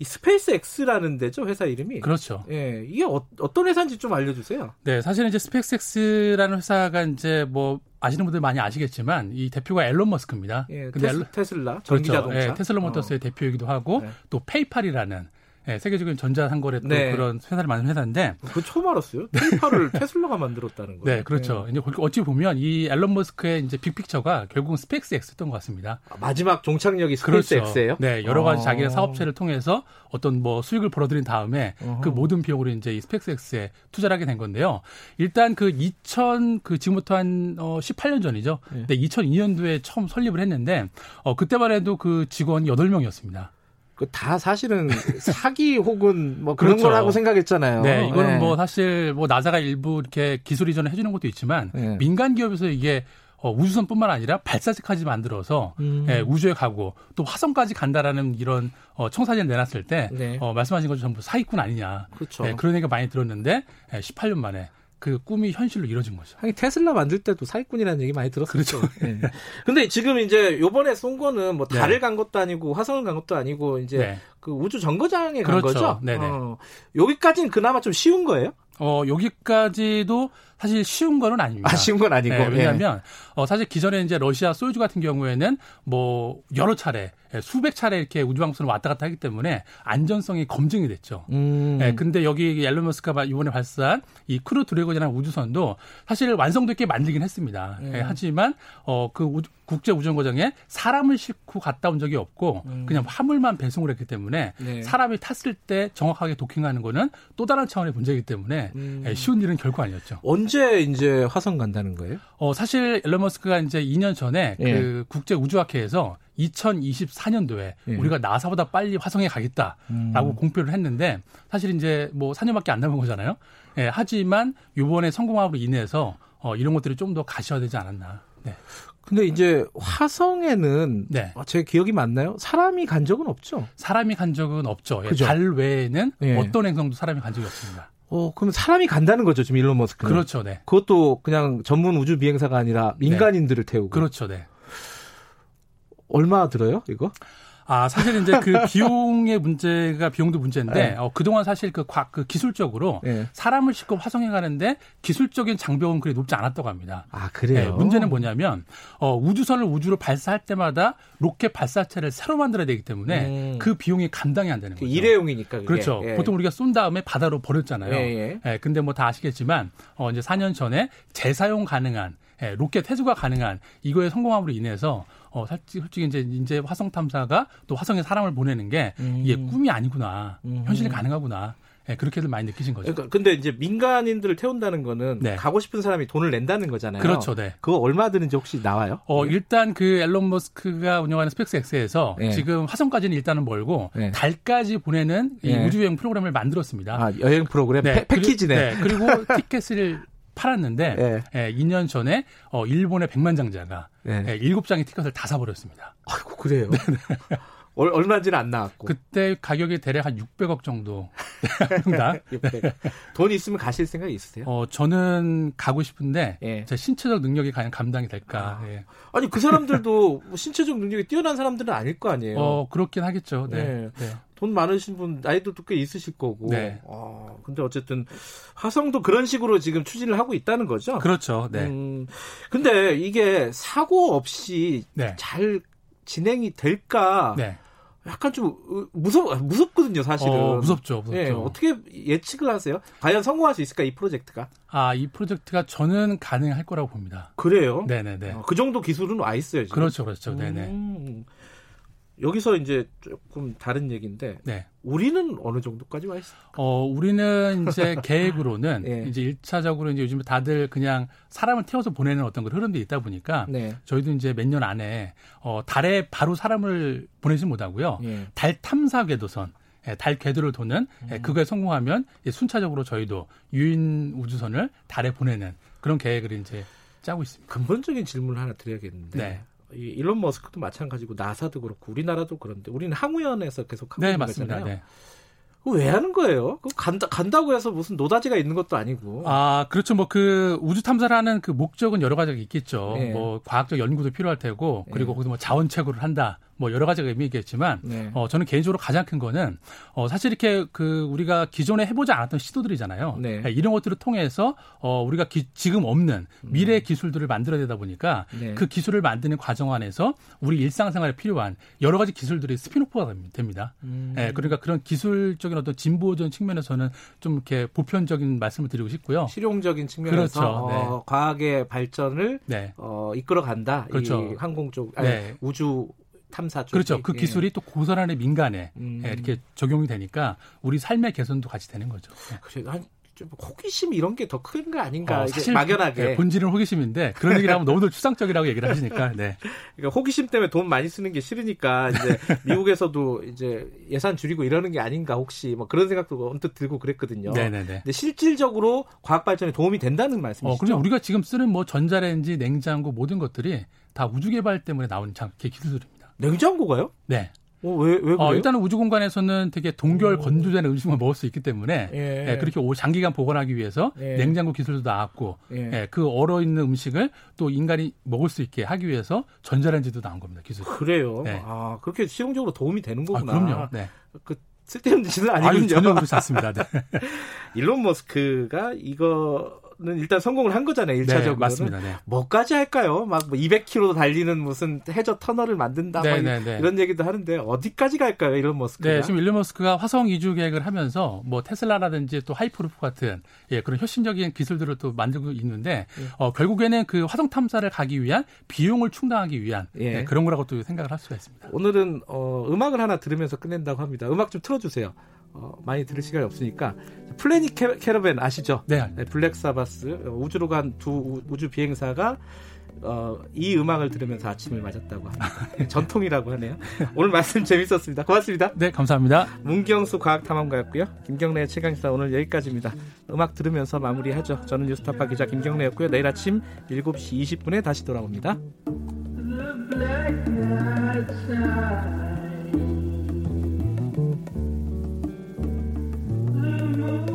이 스페이스 X라는 데죠 회사 이름이 그렇죠. 예, 이게 어, 떤 회사인지 좀 알려주세요. 네, 사실은 이제 스페이스 X라는 회사가 이제 뭐 아시는 분들 많이 아시겠지만 이 대표가 일론 머스크입니다. 예, 근데 테스, 테슬라 전기자동차 그렇죠. 예, 테슬라 모터스의 어. 대표이기도 하고 네. 또 페이팔이라는 네, 세계적인 전자상거래 또 네. 그런 회사를 만든 회사인데 그 처음 알았어요. 페이팔을 테슬라가 만들었다는 거예요. 네, 그렇죠. 네. 이제 어찌 보면 이 일론 머스크의 이제 big picture가 결국은 스페이스 X였던 것 같습니다. 아, 마지막 종착역이 스페이스 그렇죠. X예요? 네, 여러 가지 아. 자기의 사업체를 통해서 어떤 뭐 수익을 벌어들인 다음에 어허. 그 모든 비용으로 이제 이 스페이스 X에 투자를 하게 된 건데요. 일단 그 2000, 그 지금부터 한 어, 18년 전이죠. 네. 네, 2002년도에 처음 설립을 했는데 어, 그때만 해도 그 직원이 8명이었습니다. 그다 사실은 사기 혹은 뭐 그런 그렇죠. 거라고 생각했잖아요. 네, 이거는 네. 뭐 사실 뭐 나사가 일부 이렇게 기술 이전을 해주는 것도 있지만 네. 민간 기업에서 이게 어, 우주선뿐만 아니라 발사체까지 만들어서 음. 예, 우주에 가고 또 화성까지 간다라는 이런 어, 청사진을 내놨을 때 네. 어, 말씀하신 것처럼 전부 사기꾼 아니냐. 그렇죠. 예, 그런 얘기가 많이 들었는데 예, 18년 만에 그 꿈이 현실로 이루어진 거죠. 하긴 테슬라 만들 때도 사기꾼이라는 얘기 많이 들었어요. 그렇죠. 네. 근데 지금 이제 요번에 쏜 거는 뭐 달을 네. 간 것도 아니고 화성을 간 것도 아니고 이제 네. 그 우주 정거장에 그렇죠. 간 거죠. 네네. 어, 여기까지는 그나마 좀 쉬운 거예요? 어, 여기까지도 사실 쉬운 거는 아닙니다. 아, 쉬운 건 아니고. 네, 왜냐하면 네. 어, 사실 기존에 이제 러시아 소유즈 같은 경우에는 뭐 여러 차례 예, 수백 차례 이렇게 우주방송을 왔다 갔다 하기 때문에 안전성이 검증이 됐죠. 음. 네, 근데 여기 일론 머스크가 이번에 발사한 이 크루 드래곤이라는 우주선도 사실 완성도 있게 만들긴 했습니다. 음. 네, 하지만 어, 그 우주, 국제 우주정거장에 사람을 싣고 갔다 온 적이 없고 음. 그냥 화물만 배송을 했기 때문에 네. 사람이 탔을 때 정확하게 도킹하는 거는 또 다른 차원의 문제이기 때문에 음. 네, 쉬운 일은 결코 아니었죠. 언제 이제 화성 간다는 거예요? 어, 사실 앨런 머스크가 이제 2년 전에 예. 그 국제 우주학회에서 2024년도에 예. 우리가 나사보다 빨리 화성에 가겠다라고 음. 공표를 했는데 사실 이제 뭐 4년밖에 안 남은 거잖아요. 예, 하지만 이번에 성공함으로 인해서 어, 이런 것들이 좀 더 가셔야 되지 않았나. 네. 근데 이제 화성에는 네. 어, 제 기억이 맞나요? 사람이 간 적은 없죠. 사람이 간 적은 없죠. 예, 달 외에는 예. 어떤 행성도 사람이 간 적이 없습니다. 어, 그럼 사람이 간다는 거죠, 지금 일론 머스크. 그렇죠, 네. 그것도 그냥 전문 우주 비행사가 아니라 민간인들을 네. 태우고. 그렇죠, 네. 얼마 들어요, 이거? 아, 사실 이제 그 비용의 문제가 비용도 문제인데 네. 어, 그동안 사실 그, 과, 그 기술적으로 네. 사람을 싣고 화성에 가는데 기술적인 장벽은 그리 높지 않았다고 합니다. 아, 그래요? 네, 문제는 뭐냐면 어, 우주선을 우주로 발사할 때마다 로켓 발사체를 새로 만들어야 되기 때문에 음. 그 비용이 감당이 안 되는 그 거죠. 일회용이니까 그게. 그렇죠. 예. 보통 우리가 쏜 다음에 바다로 버렸잖아요. 예, 예. 예 근데 뭐 다 아시겠지만 어, 이제 4년 전에 재사용 가능한 예, 로켓 회수가 가능한 이거에 성공함으로 인해서 어, 솔직히, 솔직히 이제, 이제 화성 탐사가 또 화성에 사람을 보내는 게 음. 이게 꿈이 아니구나. 음. 현실이 가능하구나. 네, 그렇게들 많이 느끼신 거죠. 그러니까 근데 이제 민간인들을 태운다는 거는 네. 가고 싶은 사람이 돈을 낸다는 거잖아요. 그렇죠, 네. 그거 얼마 드는지 혹시 나와요? 어, 일단 그 앨런 머스크가 운영하는 스펙스X에서 네. 지금 화성까지는 일단은 멀고 네. 달까지 보내는 이 네. 우주 여행 프로그램을 만들었습니다. 아, 여행 프로그램 네. 패, 키지네 네, 그리고 티켓을 팔았는데 예. 예, 2년 전에 어, 일본의 백만장자가 예. 예, 7장의 티켓을 다 사버렸습니다. 아이고 그래요? 얼마인지는 안 나왔고. 그때 가격이 대략 한 600억 정도. 600. 돈 있으면 가실 생각 있으세요? 어, 저는 가고 싶은데 예. 제 신체적 능력이 과연 감당이 될까. 아. 예. 아니 그 사람들도 뭐 신체적 능력이 뛰어난 사람들은 아닐 거 아니에요. 어, 그렇긴 하겠죠. 네. 예. 네. 돈 많으신 분 나이도 꽤 있으실 거고. 네. 아, 근데 어쨌든 화성도 그런 식으로 지금 추진을 하고 있다는 거죠. 그렇죠. 네. 음, 근데 이게 사고 없이 네. 잘 진행이 될까? 네. 약간 좀 무섭 무섭거든요, 사실은. 어, 무섭죠, 무섭죠. 네, 어떻게 예측을 하세요? 과연 성공할 수 있을까 이 프로젝트가? 아, 이 프로젝트가 저는 가능할 거라고 봅니다. 그래요? 네네네. 어, 그 정도 기술은 와 있어요, 지금. 그렇죠, 그렇죠. 네네. 음, 여기서 이제 조금 다른 얘기인데 네. 우리는 어느 정도까지 와 있어요? 어, 우리는 이제 계획으로는 네. 이제 1차적으로 이제 요즘 다들 그냥 사람을 태워서 보내는 어떤 그런 흐름도 있다 보니까 네. 저희도 이제 몇 년 안에 어, 달에 바로 사람을 보내지 못하고요. 네. 달 탐사 궤도선 예, 달 궤도를 도는 예, 음. 그거에 성공하면 순차적으로 저희도 유인 우주선을 달에 보내는 그런 계획을 이제 짜고 있습니다. 근본적인 질문을 하나 드려야겠는데 네. 이 일론 머스크도 마찬가지고 나사도 그렇고 우리나라도 그런데 우리는 항우연에서 계속 하고 네, 있는 맞습니다. 거잖아요. 네. 왜 하는 거예요? 그 간다, 간다고 해서 무슨 노다지가 있는 것도 아니고. 아, 그렇죠. 뭐 그 우주 탐사를 하는 그 목적은 여러 가지가 있겠죠. 네. 뭐 과학적 연구도 필요할 테고, 그리고 네. 거기서 뭐 자원 채굴을 한다. 뭐 여러 가지가 의미겠지만 네. 어 저는 개인적으로 가장 큰 거는 어 사실 이렇게 그 우리가 기존에 해보지 않았던 시도들이잖아요. 네. 네 이런 것들을 통해서 어 우리가 기, 지금 없는 미래 음. 기술들을 만들어야 되다 보니까 네. 그 기술을 만드는 과정 안에서 우리 일상생활에 필요한 여러 가지 기술들이 spin-off가 됩니다. 음. 예, 그러니까 그런 기술적인 어떤 진보적인 측면에서는 좀 이렇게 보편적인 말씀을 드리고 싶고요. 실용적인 측면에서 그렇죠. 네. 어, 과학의 발전을 네. 어, 이끌어간다. 그렇죠. 이 항공 쪽 아니, 네. 우주 탐사 쪽 그렇죠. 그 예. 기술이 예. 또 고스란히 민간에 음. 예, 이렇게 적용이 되니까 우리 삶의 개선도 같이 되는 거죠. 예. 그래, 한 호기심 이런 게 더 큰 거 아닌가 어, 사실 막연하게 네, 본질은 호기심인데 그런 얘기를 하면 너무들 추상적이라고 얘기를 하시니까 네. 그러니까 호기심 때문에 돈 많이 쓰는 게 싫으니까 이제 미국에서도 이제 예산 줄이고 이러는 게 아닌가 혹시 뭐 그런 생각도 언뜻 들고 그랬거든요. 네네네. 근데 실질적으로 과학 발전에 도움이 된다는 말씀이시죠? 어, 그럼 우리가 지금 쓰는 뭐 전자레인지, 냉장고 모든 것들이 다 우주 개발 때문에 나온 기술들입니다. 냉장고가요? 네. 어, 왜, 왜? 어, 일단은 우주 공간에서는 되게 동결 건조된 음식을 먹을 수 있기 때문에 예. 예, 그렇게 장기간 보관하기 위해서 예. 냉장고 기술도 나왔고 예. 예. 그 얼어 있는 음식을 또 인간이 먹을 수 있게 하기 위해서 전자레인지도 나온 겁니다. 기술. 그래요. 네. 아 그렇게 실용적으로 도움이 되는 거구나. 아, 그럼요. 네. 그 쓸데없는 짓은 아니군요. 아유, 전혀 그렇지 않습니다. 네. 일론 머스크가 이거 는 일단 성공을 한 거잖아요. 1차적으로. 네, 맞습니다. 네. 뭐까지 할까요? 막 뭐 200km 달리는 무슨 해저 터널을 만든다 네, 네, 네, 이런 얘기도 하는데 어디까지 갈까요? 일론 머스크가? 네, 지금 일론 머스크가 화성 이주 계획을 하면서 뭐 테슬라라든지 또 하이프루프 같은 예, 그런 혁신적인 기술들을 또 만들고 있는데 예. 어, 결국에는 그 화성 탐사를 가기 위한 비용을 충당하기 위한 예. 예, 그런 거라고 또 생각을 할 수가 있습니다. 오늘은 어, 음악을 하나 들으면서 끝낸다고 합니다. 음악 좀 틀어 주세요. 어, 많이 들을 시간이 없으니까 Planet Caravan 아시죠? 네. 네 Black Sabbath 어, 우주로 간 두 우주 비행사가 어, 이 음악을 들으면서 아침을 맞았다고 합니다. 전통이라고 하네요. 오늘 말씀 재밌었습니다. 고맙습니다. 네, 감사합니다. 문경수 과학탐험가였고요. 김경래의 최강시사 오늘 여기까지입니다. 음악 들으면서 마무리하죠. 저는 뉴스타파 기자 김경래였고요. 내일 아침 7시 20분에 다시 돌아옵니다. Oh.